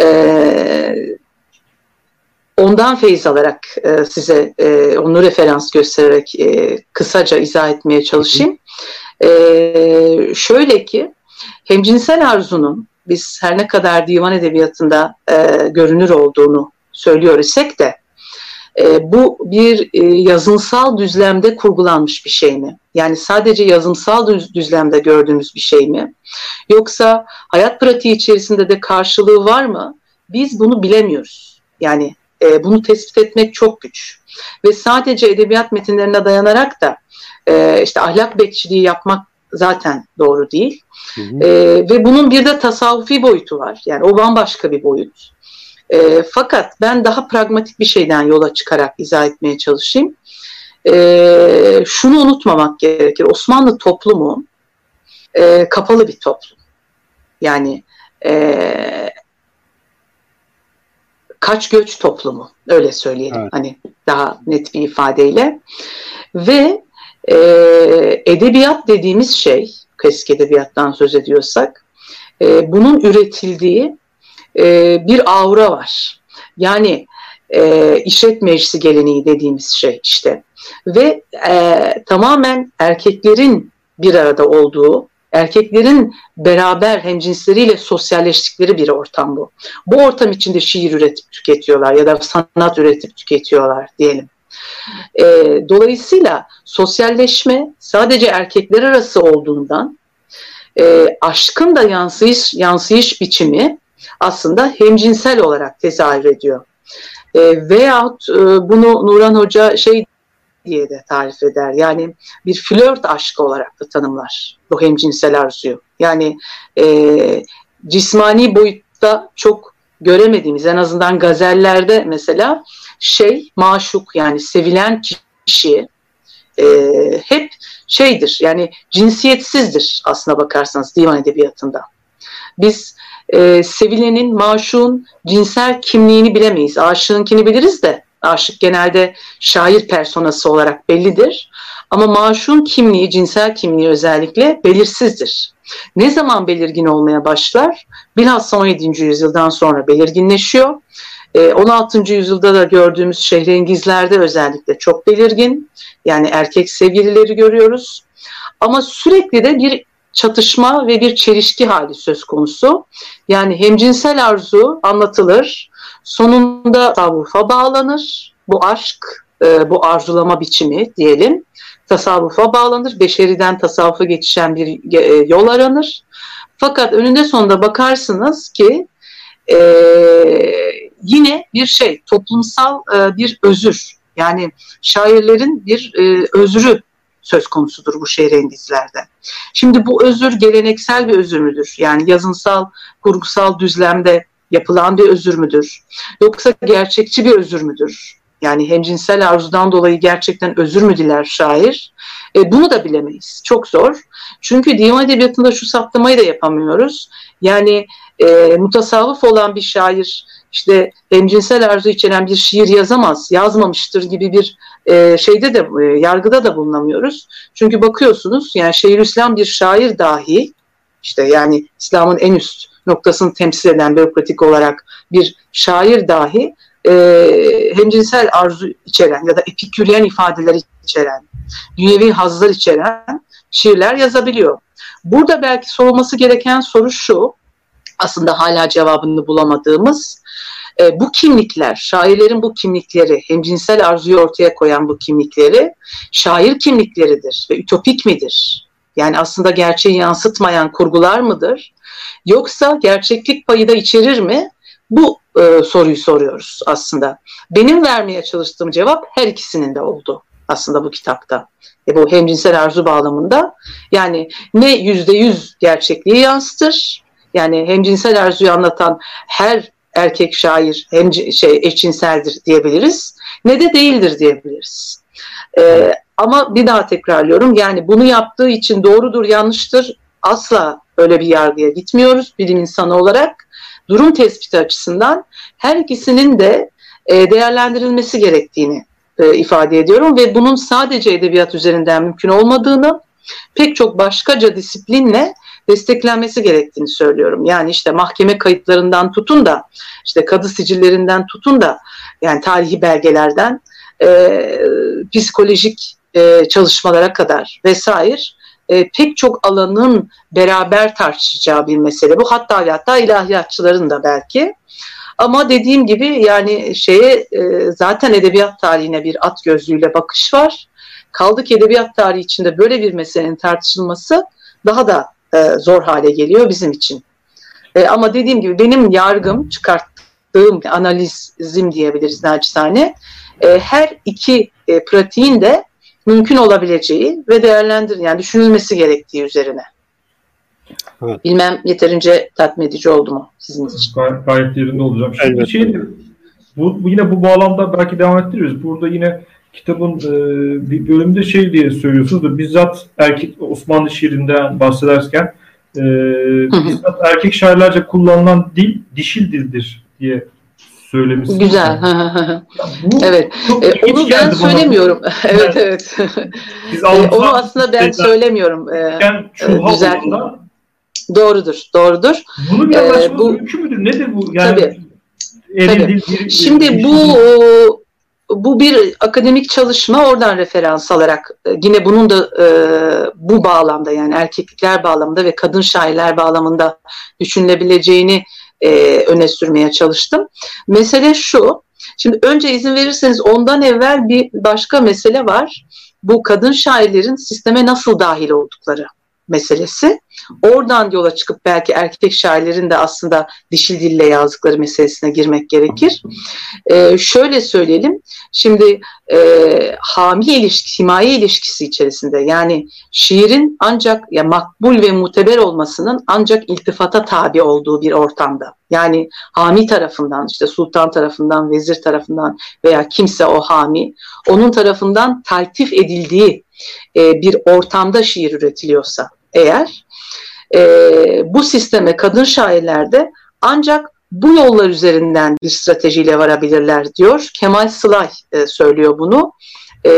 E, ondan feyiz alarak e, size e, onu referans göstererek e, kısaca izah etmeye çalışayım. E, şöyle ki hemcinsel arzunun biz her ne kadar divan edebiyatında e, görünür olduğunu söylüyor isek de e, bu bir e, yazınsal düzlemde kurgulanmış bir şey mi? Yani sadece yazımsal düz, düzlemde gördüğümüz bir şey mi? Yoksa hayat pratiği içerisinde de karşılığı var mı? Biz bunu bilemiyoruz. Yani e, bunu tespit etmek çok güç. Ve sadece edebiyat metinlerine dayanarak da e, işte ahlak bekçiliği yapmak zaten doğru değil. Hı hı. E, ve bunun bir de tasavvufi boyutu var. Yani o bambaşka bir boyut. E, fakat ben daha pragmatik bir şeyden yola çıkarak izah etmeye çalışayım. E, şunu unutmamak gerekir. Osmanlı toplumu e, kapalı bir toplum. Yani e, kaç göç toplumu öyle söyleyelim evet. hani daha net bir ifadeyle ve e, edebiyat dediğimiz şey, eski edebiyattan söz ediyorsak, e, bunun üretildiği e, bir aura var. Yani e, işlet meclisi geleneği dediğimiz şey işte. Ve e, tamamen erkeklerin bir arada olduğu, erkeklerin beraber hemcinsleriyle sosyalleştikleri bir ortam bu. Bu ortam içinde şiir üretip tüketiyorlar ya da sanat üretip tüketiyorlar diyelim. E, dolayısıyla sosyalleşme sadece erkekler arası olduğundan e, aşkın da yansıyış, yansıyış biçimi aslında hemcinsel olarak tezahür ediyor. E, veyahut e, bunu Nuran Hoca şey diye de tarif eder. Yani bir flört aşkı olarak da tanımlar bu hemcinsel arzuyu. Yani e, cismani boyutta çok göremediğimiz en azından gazellerde mesela şey maşuk yani sevilen kişi e, hep şeydir yani cinsiyetsizdir aslına bakarsanız divan edebiyatında. Biz e, sevilenin, maşuğun cinsel kimliğini bilemeyiz. Aşığınkini biliriz de aşık genelde şair personası olarak bellidir. Ama maşuğun kimliği, cinsel kimliği özellikle belirsizdir. Ne zaman belirgin olmaya başlar? Bilhassa 17. yüzyıldan sonra belirginleşiyor 16. Ee, yüzyılda da gördüğümüz şehrengizlerde özellikle çok belirgin. Yani erkek sevgilileri görüyoruz. Ama sürekli de bir çatışma ve bir çelişki hali söz konusu. Yani hemcinsel arzu anlatılır, sonunda tasavvufa bağlanır. Bu aşk, e, bu arzulama biçimi diyelim tasavvufa bağlanır. Beşeriden tasavvufa geçişen bir e, yol aranır. Fakat önünde sonunda bakarsınız ki e, yine bir şey toplumsal e, bir özür yani şairlerin bir e, özrü söz konusudur bu şehrengizlerde. Şimdi bu özür geleneksel bir özür müdür? Yani yazınsal, kurgusal düzlemde yapılan bir özür müdür? Yoksa gerçekçi bir özür müdür? Yani hem cinsel arzudan dolayı gerçekten özür mü diler şair? E, bunu da bilemeyiz. Çok zor. Çünkü divan edebiyatında şu saptamayı da yapamıyoruz. Yani e, mutasavvıf olan bir şair işte hemcinsel arzu içeren bir şiir yazamaz, yazmamıştır gibi bir e, şeyde de e, yargıda da bulunamıyoruz. Çünkü bakıyorsunuz yani Şeyhülislam bir şair dahi işte yani İslam'ın en üst noktasını temsil eden bürokratik olarak bir şair dahi e, hemcinsel arzu içeren ya da epiküryen ifadeler içeren, dünyevi hazlar içeren şiirler yazabiliyor. Burada belki sorulması gereken soru şu, aslında hala cevabını bulamadığımız, e, bu kimlikler, şairlerin bu kimlikleri, hem cinsel arzuyu ortaya koyan bu kimlikleri şair kimlikleridir ve ütopik midir? Yani aslında gerçeği yansıtmayan kurgular mıdır? Yoksa gerçeklik payı da içerir mi? Bu e, soruyu soruyoruz aslında. Benim vermeye çalıştığım cevap her ikisinin de oldu aslında bu kitapta. E, bu hemcinsel arzu bağlamında yani ne yüzde yüz gerçekliği yansıtır yani hemcinsel arzuyu anlatan her erkek şair hem şey eşcinseldir diyebiliriz ne de değildir diyebiliriz. E, ama bir daha tekrarlıyorum yani bunu yaptığı için doğrudur yanlıştır asla öyle bir yargıya gitmiyoruz bilim insanı olarak. Durum tespiti açısından her ikisinin de e, değerlendirilmesi gerektiğini e, ifade ediyorum ve bunun sadece edebiyat üzerinden mümkün olmadığını pek çok başkaca disiplinle desteklenmesi gerektiğini söylüyorum. Yani işte mahkeme kayıtlarından tutun da işte kadı sicillerinden tutun da yani tarihi belgelerden e, psikolojik e, çalışmalara kadar vesaire e, pek çok alanın beraber tartışacağı bir mesele bu. Hatta hatta ilahiyatçıların da belki. Ama dediğim gibi yani şeye e, zaten edebiyat tarihine bir at gözlüğüyle bakış var. Kaldı ki edebiyat tarihi içinde böyle bir meselenin tartışılması daha da e, zor hale geliyor bizim için. E, ama dediğim gibi benim yargım, çıkarttığım analizim diyebiliriz naçizane. E, her iki e, pratiğin de mümkün olabileceği ve değerlendir yani düşünülmesi gerektiği üzerine. Evet. Bilmem yeterince tatmin edici oldu mu sizin için? Gayet, gayet yerinde olacağım. Şimdi şey, bu, bu, yine bu bağlamda belki devam ettiririz. Burada yine kitabın e, bir bölümde şey diye söylüyorsunuz da bizzat erkek Osmanlı şiirinden bahsederken e, bizzat erkek şairlerce kullanılan dil dişil dildir diye söylemişsiniz. Güzel. bu evet. E, onu ben söylemiyorum. evet evet. Biz e, onu aslında ben söylemiyorum. E, e, güzel. Doğrudur, doğrudur. Bunu bir ee, bu, mümkün müdür? Nedir bu? Yani tabii. tabii. Bir, Şimdi bu bu bir akademik çalışma oradan referans alarak e, yine bunun da e, bu bağlamda yani erkeklikler bağlamında ve kadın şairler bağlamında düşünülebileceğini e, öne sürmeye çalıştım. Mesele şu, şimdi önce izin verirseniz ondan evvel bir başka mesele var. Bu kadın şairlerin sisteme nasıl dahil oldukları meselesi. Oradan yola çıkıp belki erkek şairlerin de aslında dişil dille yazdıkları meselesine girmek gerekir. Ee, şöyle söyleyelim, şimdi e, hami ilişkisi, himaye ilişkisi içerisinde yani şiirin ancak ya makbul ve muteber olmasının ancak iltifata tabi olduğu bir ortamda. Yani hami tarafından işte sultan tarafından, vezir tarafından veya kimse o hami onun tarafından taltif edildiği e, bir ortamda şiir üretiliyorsa eğer e, bu sisteme kadın şairlerde ancak bu yollar üzerinden bir stratejiyle varabilirler diyor. Kemal Sılay e, söylüyor bunu. E,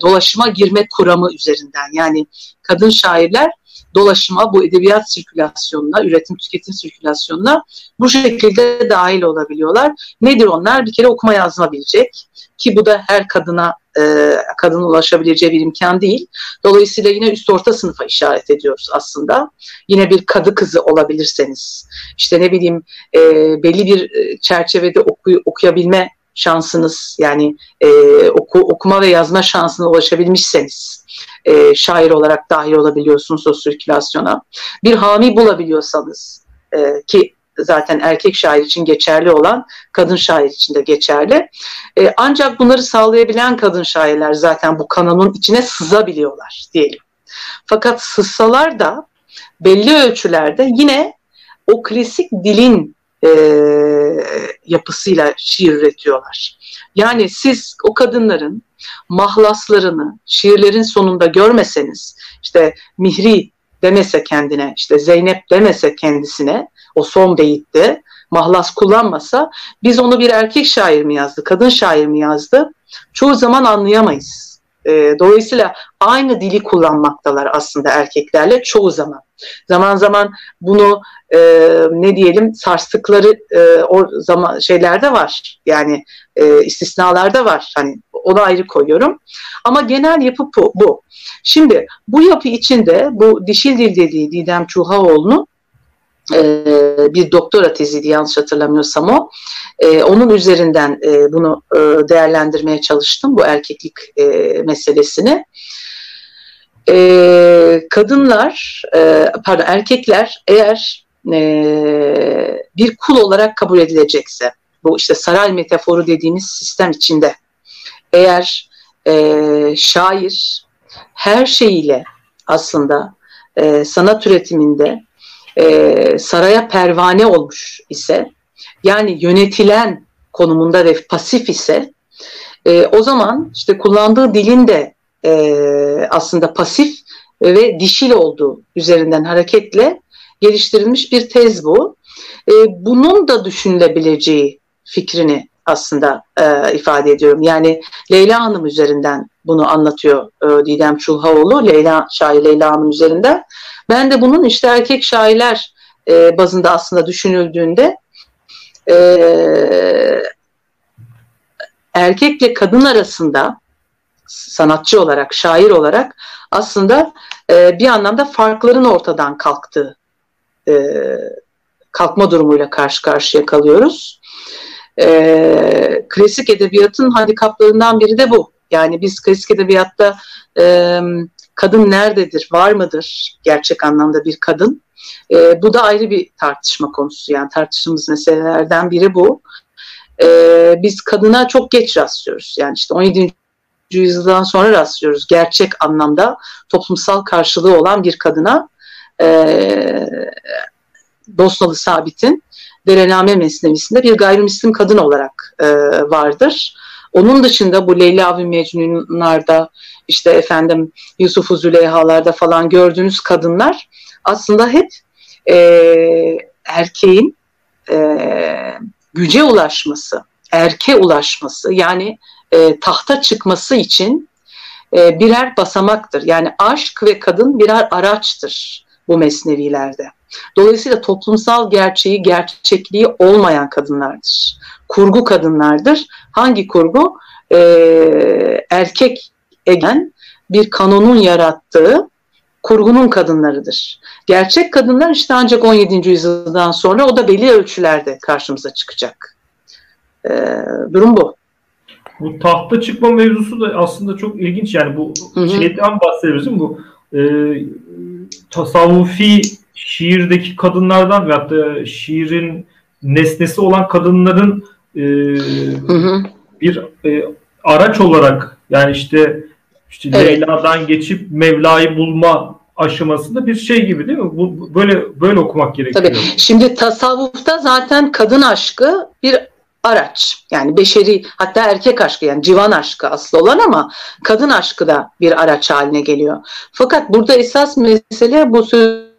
dolaşıma girme kuramı üzerinden yani kadın şairler dolaşıma, bu edebiyat sirkülasyonuna, üretim tüketim sirkülasyonuna bu şekilde dahil olabiliyorlar. Nedir onlar? Bir kere okuma yazma bilecek ki bu da her kadına e, kadın ulaşabileceği bir imkan değil. Dolayısıyla yine üst orta sınıfa işaret ediyoruz aslında. Yine bir kadı kızı olabilirseniz, işte ne bileyim e, belli bir e, çerçevede oku, okuyabilme şansınız yani e, oku, okuma ve yazma şansına ulaşabilmişseniz e, şair olarak dahil olabiliyorsunuz o sirkülasyona. Bir hami bulabiliyorsanız e, ki zaten erkek şair için geçerli olan kadın şair için de geçerli. E, ancak bunları sağlayabilen kadın şairler zaten bu kanonun içine sızabiliyorlar diyelim. Fakat sızsalar da belli ölçülerde yine o klasik dilin e, yapısıyla şiir üretiyorlar. Yani siz o kadınların mahlaslarını şiirlerin sonunda görmeseniz, işte Mihri demese kendine, işte Zeynep demese kendisine, o son beyitte mahlas kullanmasa biz onu bir erkek şair mi yazdı, kadın şair mi yazdı çoğu zaman anlayamayız. E, dolayısıyla aynı dili kullanmaktalar aslında erkeklerle çoğu zaman. Zaman zaman bunu e, ne diyelim sarstıkları e, o zaman şeylerde var. Yani e, istisnalarda var. Hani onu ayrı koyuyorum. Ama genel yapı bu. Şimdi bu yapı içinde bu dişil dil dediği Didem Çuhaoğlu'nun e, bir doktora teziydi yanlış hatırlamıyorsam o. E, onun üzerinden e, bunu e, değerlendirmeye çalıştım bu erkeklik e, meselesini. E, kadınlar, e, pardon erkekler eğer e, bir kul olarak kabul edilecekse, bu işte saray metaforu dediğimiz sistem içinde eğer e, şair her şeyiyle aslında e, sanat üretiminde e, saraya pervane olmuş ise yani yönetilen konumunda ve pasif ise e, o zaman işte kullandığı dilin de e, aslında pasif ve dişil olduğu üzerinden hareketle geliştirilmiş bir tez bu. E, bunun da düşünülebileceği fikrini aslında e, ifade ediyorum. Yani Leyla Hanım üzerinden bunu anlatıyor e, Didem Çulhaoğlu, Leyla şair Leyla Hanım üzerinden. Ben de bunun işte erkek şairler e, bazında aslında düşünüldüğünde e, erkekle kadın arasında sanatçı olarak, şair olarak aslında e, bir anlamda farkların ortadan kalktığı e, kalkma durumuyla karşı karşıya kalıyoruz. E, klasik edebiyatın handikaplarından biri de bu. Yani biz klasik edebiyatta e, kadın nerededir, var mıdır gerçek anlamda bir kadın? E, bu da ayrı bir tartışma konusu. Yani tartıştığımız meselelerden biri bu. E, biz kadına çok geç rastlıyoruz. Yani işte 17. yüzyıldan sonra rastlıyoruz. Gerçek anlamda toplumsal karşılığı olan bir kadına e, Bosnalı Sabit'in Derename Mesnevisinde bir gayrimüslim kadın olarak e, vardır. Onun dışında bu Leyla ve Mecnunlar'da işte efendim Yusuf Züleyhalar'da falan gördüğünüz kadınlar aslında hep e, erkeğin e, güce ulaşması, erke ulaşması yani e, tahta çıkması için e, birer basamaktır. Yani aşk ve kadın birer araçtır bu mesnevilerde. Dolayısıyla toplumsal gerçeği, gerçekliği olmayan kadınlardır. Kurgu kadınlardır. Hangi kurgu? Ee, erkek egen bir kanonun yarattığı kurgunun kadınlarıdır. Gerçek kadınlar işte ancak 17. yüzyıldan sonra o da belli ölçülerde karşımıza çıkacak. Ee, durum bu. Bu tahta çıkma mevzusu da aslında çok ilginç yani bu hı hı. şeyden bahsediyoruz bu e, tasavvufi şiirdeki kadınlardan ve hatta şiirin nesnesi olan kadınların e, hı hı. bir e, araç olarak yani işte işte evet. Leyla'dan geçip Mevla'yı bulma aşamasında bir şey gibi değil mi? Bu böyle böyle okumak gerekiyor. Tabii. Şimdi tasavvufta zaten kadın aşkı bir araç. Yani beşeri hatta erkek aşkı yani civan aşkı aslı olan ama kadın aşkı da bir araç haline geliyor. Fakat burada esas mesele bu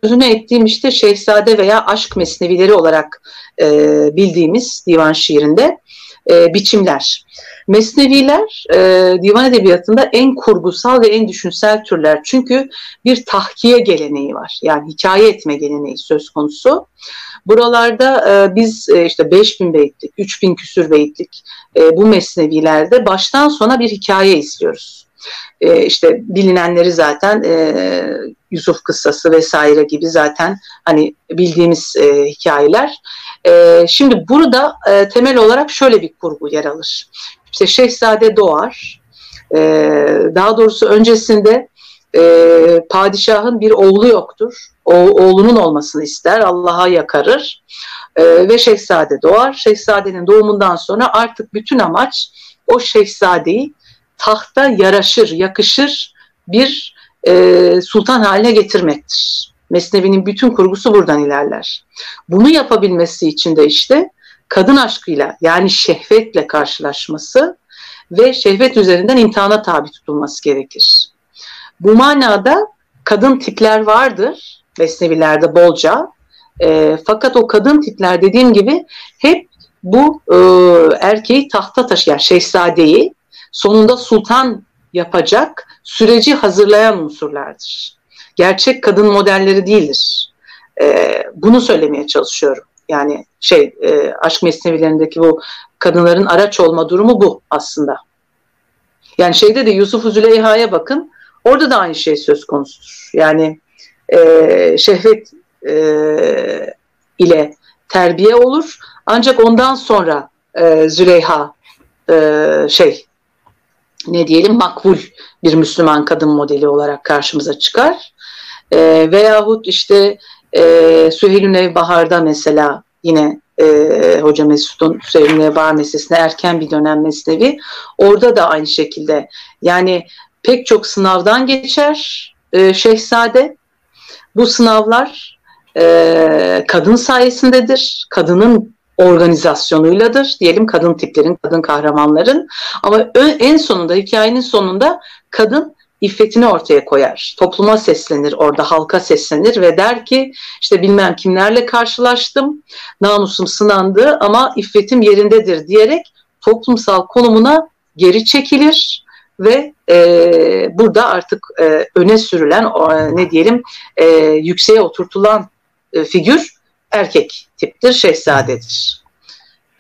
sözünü ettiğim işte şehzade veya aşk mesnevileri olarak e, bildiğimiz divan şiirinde e, biçimler. Mesneviler e, divan edebiyatında en kurgusal ve en düşünsel türler. Çünkü bir tahkiye geleneği var. Yani hikaye etme geleneği söz konusu. Buralarda e, biz e, işte 5000 beytlik, 3000 küsür beytlik e, bu mesnevilerde baştan sona bir hikaye izliyoruz. E, işte bilinenleri zaten e, Yusuf kıssası vesaire gibi zaten hani bildiğimiz e, hikayeler. E, şimdi burada e, temel olarak şöyle bir kurgu yer alır. İşte Şehzade doğar. E, daha doğrusu öncesinde e, padişahın bir oğlu yoktur. O, oğlunun olmasını ister, Allah'a yakarır e, ve şehzade doğar. Şehzadenin doğumundan sonra artık bütün amaç o şehzadeyi tahta yaraşır, yakışır bir e, sultan haline getirmektir. Mesnevi'nin bütün kurgusu buradan ilerler. Bunu yapabilmesi için de işte kadın aşkıyla yani şehvetle karşılaşması ve şehvet üzerinden imtihana tabi tutulması gerekir. Bu manada kadın tipler vardır mesnevilerde bolca. E, fakat o kadın tipler dediğim gibi hep bu e, erkeği tahta taşıyan şehzadeyi sonunda sultan yapacak süreci hazırlayan unsurlardır. Gerçek kadın modelleri değildir. E, bunu söylemeye çalışıyorum. Yani şey e, aşk mesnevilerindeki bu kadınların araç olma durumu bu aslında. Yani şeyde de Yusuf Züleyha'ya bakın. Orada da aynı şey söz konusudur. Yani e, şehvet e, ile terbiye olur. Ancak ondan sonra e, Züleyha e, şey ne diyelim makbul bir Müslüman kadın modeli olarak karşımıza çıkar. E, veyahut işte e, Süheyl Nevbahar'da mesela yine e, Hoca Mesut'un Süheyl Nevbahar meselesine erken bir dönem mesnevi. Orada da aynı şekilde yani pek çok sınavdan geçer e, şehzade. Bu sınavlar e, kadın sayesindedir. Kadının organizasyonuyladır. Diyelim kadın tiplerin, kadın kahramanların. Ama en sonunda, hikayenin sonunda kadın iffetini ortaya koyar. Topluma seslenir, orada halka seslenir ve der ki işte bilmem kimlerle karşılaştım, namusum sınandı ama iffetim yerindedir diyerek toplumsal konumuna geri çekilir ve e, burada artık e, öne sürülen e, ne diyelim e, yükseğe oturtulan e, figür erkek tiptir, şehzadedir.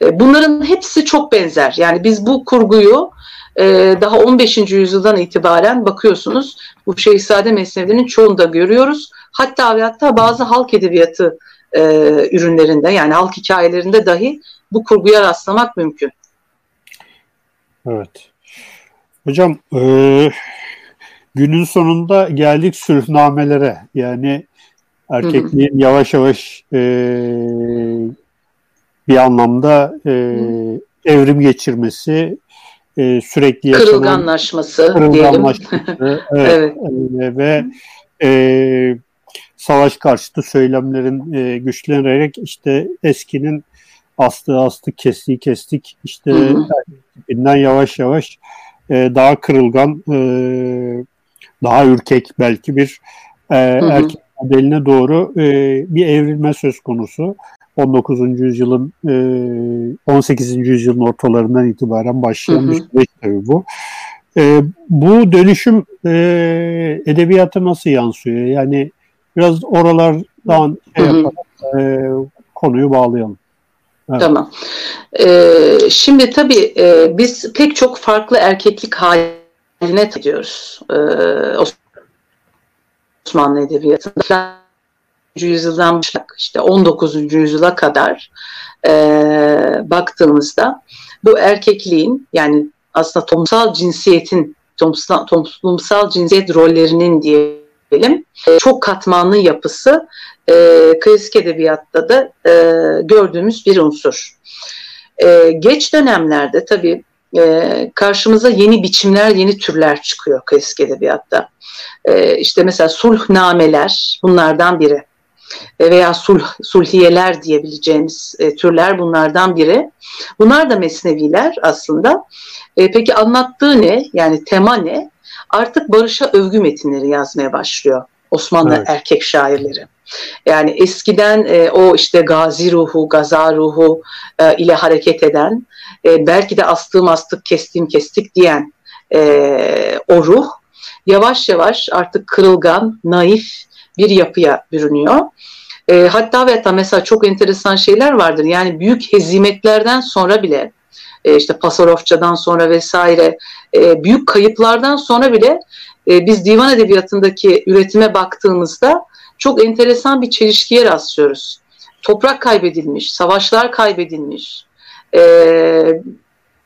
E, bunların hepsi çok benzer. Yani biz bu kurguyu e, daha 15. yüzyıldan itibaren bakıyorsunuz bu şehzade mesnevilerinin çoğunda görüyoruz. Hatta ve hatta bazı halk edebiyatı e, ürünlerinde yani halk hikayelerinde dahi bu kurguya rastlamak mümkün. Evet. Hocam e, günün sonunda geldik sülhnamelere. Yani erkekliğin yavaş yavaş e, bir anlamda e, evrim geçirmesi, e, sürekli yaşanan kırılganlaşması, kırılganlaşması evet, evet. E, ve e, savaş karşıtı söylemlerin e, güçlenerek işte eskinin astığı astık, kestiği kestik işte tipinden yavaş yavaş e, daha kırılgan, e, daha ürkek belki bir e, erkek modeline doğru e, bir evrilme söz konusu. 19. yüzyılın 18. yüzyılın ortalarından itibaren başlayan bir süreç tabii bu. bu dönüşüm edebiyata nasıl yansıyor? Yani biraz oralardan şey yaparak konuyu bağlayalım. Evet. Tamam. Ee, şimdi tabii e, biz pek çok farklı erkeklik haline gidiyoruz. Ee, Osmanlı Edebiyatı'nda yüzyıldan başlayarak işte 19. yüzyıla kadar e, baktığımızda bu erkekliğin yani aslında toplumsal cinsiyetin toplumsal, toplumsal cinsiyet rollerinin diyelim çok katmanlı yapısı e, klasik edebiyatta da e, gördüğümüz bir unsur. E, geç dönemlerde tabii e, karşımıza yeni biçimler, yeni türler çıkıyor klasik edebiyatta. E, işte mesela sulhnameler bunlardan biri e, veya sulh, sulhiyeler diyebileceğimiz e, türler bunlardan biri. Bunlar da mesneviler aslında. E, peki anlattığı ne? Yani tema ne? Artık barışa övgü metinleri yazmaya başlıyor Osmanlı evet. erkek şairleri. Yani eskiden e, o işte gazi ruhu, gaza ruhu e, ile hareket eden, e, belki de astığım astık, kestim kestik diyen e, o ruh yavaş yavaş artık kırılgan, naif bir yapıya bürünüyor. E, hatta ve hatta mesela çok enteresan şeyler vardır. Yani büyük hezimetlerden sonra bile e, işte Pasarofça'dan sonra vesaire e, büyük kayıplardan sonra bile e, biz divan edebiyatındaki üretime baktığımızda çok enteresan bir çelişkiye rastlıyoruz. Toprak kaybedilmiş, savaşlar kaybedilmiş. E,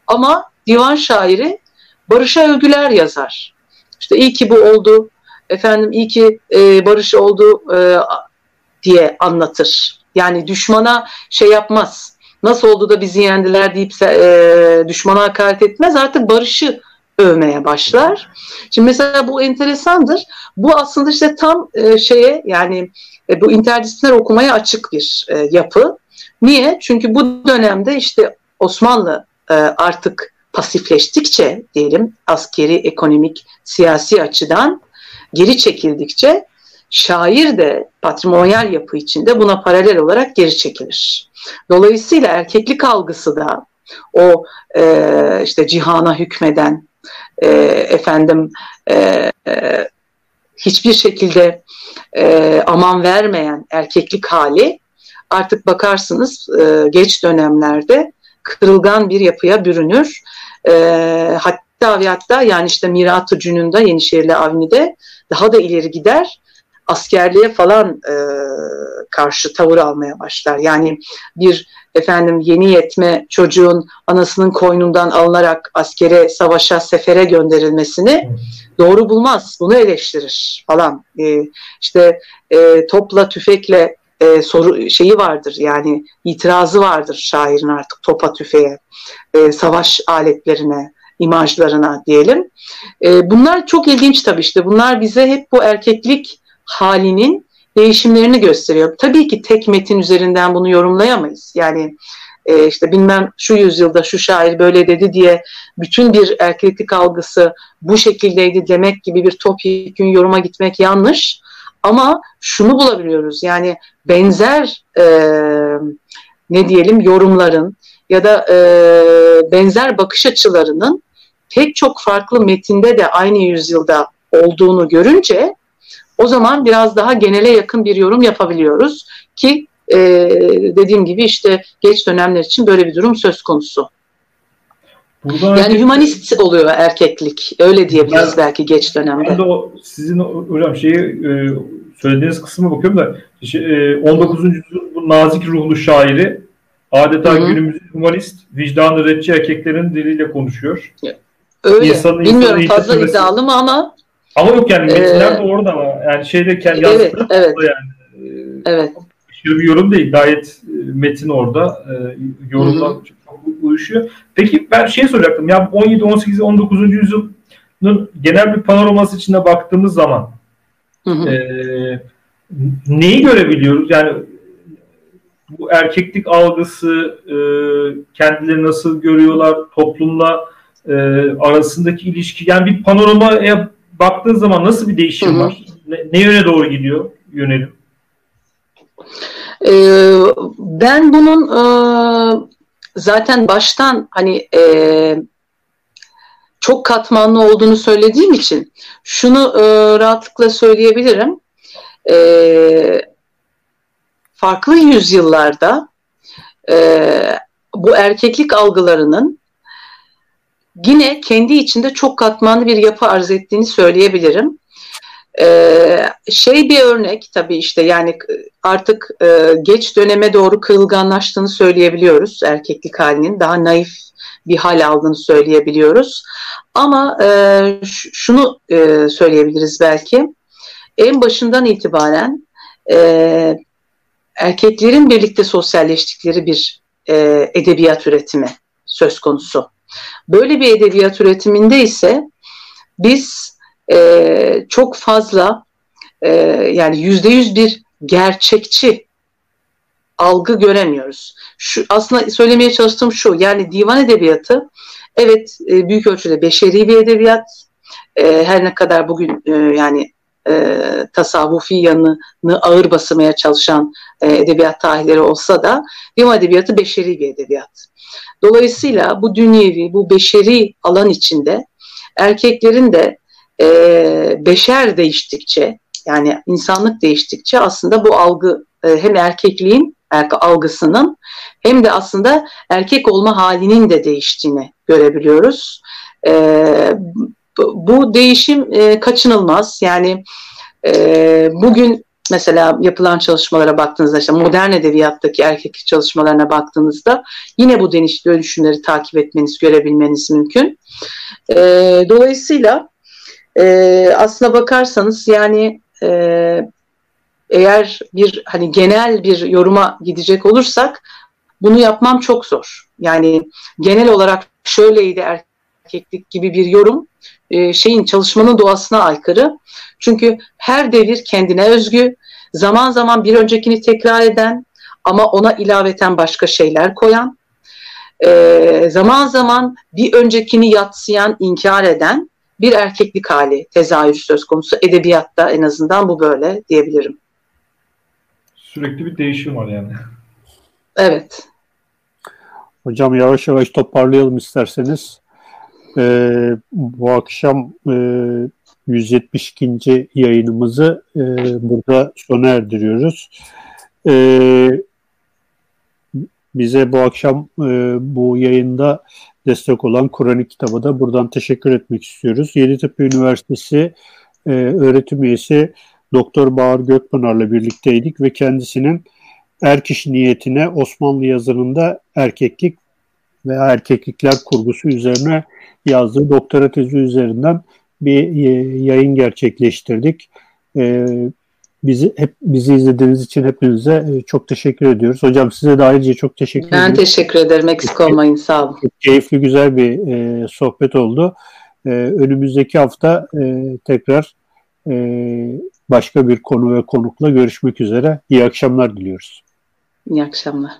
ama divan şairi barışa övgüler yazar. İşte iyi ki bu oldu, efendim iyi ki e, barış oldu e, diye anlatır. Yani düşmana şey yapmaz. Nasıl oldu da bizi yendiler deyip e, düşmana hakaret etmez. Artık barışı övmeye başlar. Şimdi mesela bu enteresandır. Bu aslında işte tam e, şeye yani e, bu interdisipliner okumaya açık bir e, yapı. Niye? Çünkü bu dönemde işte Osmanlı e, artık pasifleştikçe diyelim askeri, ekonomik, siyasi açıdan geri çekildikçe şair de patrimonyal yapı içinde buna paralel olarak geri çekilir. Dolayısıyla erkeklik algısı da o e, işte cihana hükmeden e, efendim e, e, hiçbir şekilde e, aman vermeyen erkeklik hali artık bakarsınız e, geç dönemlerde kırılgan bir yapıya bürünür. E, hatta ve hatta yani işte Mirat-ı Cünun'da Yenişehirli Avni'de daha da ileri gider askerliğe falan e, karşı tavır almaya başlar. Yani bir efendim yeni yetme çocuğun anasının koynundan alınarak askere, savaşa, sefere gönderilmesini doğru bulmaz. Bunu eleştirir falan. E, işte e, topla, tüfekle e, soru şeyi vardır yani itirazı vardır şairin artık topa tüfeğe, e, savaş aletlerine, imajlarına diyelim. E, bunlar çok ilginç tabii işte. Bunlar bize hep bu erkeklik halinin değişimlerini gösteriyor. Tabii ki tek metin üzerinden bunu yorumlayamayız. Yani e, işte bilmem şu yüzyılda şu şair böyle dedi diye bütün bir erkeklik algısı bu şekildeydi demek gibi bir topyekün yoruma gitmek yanlış. Ama şunu bulabiliyoruz yani benzer e, ne diyelim yorumların ya da e, benzer bakış açılarının pek çok farklı metinde de aynı yüzyılda olduğunu görünce o zaman biraz daha genele yakın bir yorum yapabiliyoruz ki e, dediğim gibi işte geç dönemler için böyle bir durum söz konusu. Burada yani humanist oluyor erkeklik. Öyle diyebiliriz ben, belki geç dönemde. Ben de o sizin hocam şeyi e, söylediğiniz kısmı bakıyorum da şey, 19. yüzyıl bu nazik ruhlu şairi adeta Hı-hı. günümüzün humanist, vicdanı retçi erkeklerin diliyle konuşuyor. Öyle. İnsanın, Bilmiyorum insanı fazla iddialı mı ama ama yok yani metinler ee, de orada ama yani şeyde kendi evet, evet. yani. Evet. Aşırı bir yorum değil. Gayet e, metin orada. E, yorumlar uyuşuyor. Peki ben şey soracaktım. Ya 17, 18, 19. yüzyılın genel bir panoraması içinde baktığımız zaman hı hı. E, neyi görebiliyoruz? Yani bu erkeklik algısı e, kendileri nasıl görüyorlar toplumla e, arasındaki ilişki yani bir panoramaya baktığın zaman nasıl bir değişim Hı-hı. var? Ne, ne yöne doğru gidiyor yönelim? Ee, ben bunun e, zaten baştan hani e, çok katmanlı olduğunu söylediğim için şunu e, rahatlıkla söyleyebilirim. E, farklı yüzyıllarda e, bu erkeklik algılarının yine kendi içinde çok katmanlı bir yapı arz ettiğini söyleyebilirim. Ee, şey bir örnek tabii işte yani artık e, geç döneme doğru kırılganlaştığını söyleyebiliyoruz erkeklik halinin daha naif bir hal aldığını söyleyebiliyoruz. Ama e, şunu e, söyleyebiliriz belki en başından itibaren e, erkeklerin birlikte sosyalleştikleri bir e, edebiyat üretimi söz konusu. Böyle bir edebiyat üretiminde ise biz e, çok fazla e, yani yüzde yüz bir gerçekçi algı göremiyoruz. Şu aslında söylemeye çalıştığım şu yani divan edebiyatı evet e, büyük ölçüde beşeri bir edebiyat. E, her ne kadar bugün e, yani e, tasavvufi yanını ağır basmaya çalışan e, edebiyat tarihleri olsa da divan edebiyatı beşeri bir edebiyat. Dolayısıyla bu dünyevi, bu beşeri alan içinde erkeklerin de e, beşer değiştikçe yani insanlık değiştikçe aslında bu algı e, hem erkekliğin algısının hem de aslında erkek olma halinin de değiştiğini görebiliyoruz. E, bu değişim e, kaçınılmaz. Yani e, bugün mesela yapılan çalışmalara baktığınızda işte modern edebiyattaki erkek çalışmalarına baktığınızda yine bu dönüş, dönüşümleri takip etmeniz, görebilmeniz mümkün. E, dolayısıyla e, aslına bakarsanız yani e, eğer bir hani genel bir yoruma gidecek olursak bunu yapmam çok zor. Yani genel olarak şöyleydi erkeklik gibi bir yorum e, şeyin çalışmanın doğasına aykırı. Çünkü her devir kendine özgü, zaman zaman bir öncekini tekrar eden ama ona ilaveten başka şeyler koyan, e, zaman zaman bir öncekini yatsıyan, inkar eden bir erkeklik hali tezahür söz konusu. Edebiyatta en azından bu böyle diyebilirim. Sürekli bir değişim var yani. Evet. Hocam yavaş yavaş toparlayalım isterseniz. Ee, bu akşam e, 172. yayınımızı e, burada sona erdiriyoruz. E, bize bu akşam e, bu yayında destek olan Kur'an kitabı da buradan teşekkür etmek istiyoruz. Yeditepe Üniversitesi e, öğretim üyesi Doktor Bahar Gökpınar'la birlikteydik ve kendisinin er kişi niyetine Osmanlı yazarında erkeklik veya erkeklikler kurgusu üzerine yazdığı doktora tezi üzerinden bir e, yayın gerçekleştirdik. E, bizi hep bizi izlediğiniz için hepinize e, çok teşekkür ediyoruz. Hocam size de ayrıca çok teşekkür ben ediyorum. Ben teşekkür ederim. Eksik olmayın. Sağ olun. Çok keyifli, güzel bir e, sohbet oldu. E, önümüzdeki hafta e, tekrar e, başka bir konu ve konukla görüşmek üzere. İyi akşamlar diliyoruz. İyi akşamlar.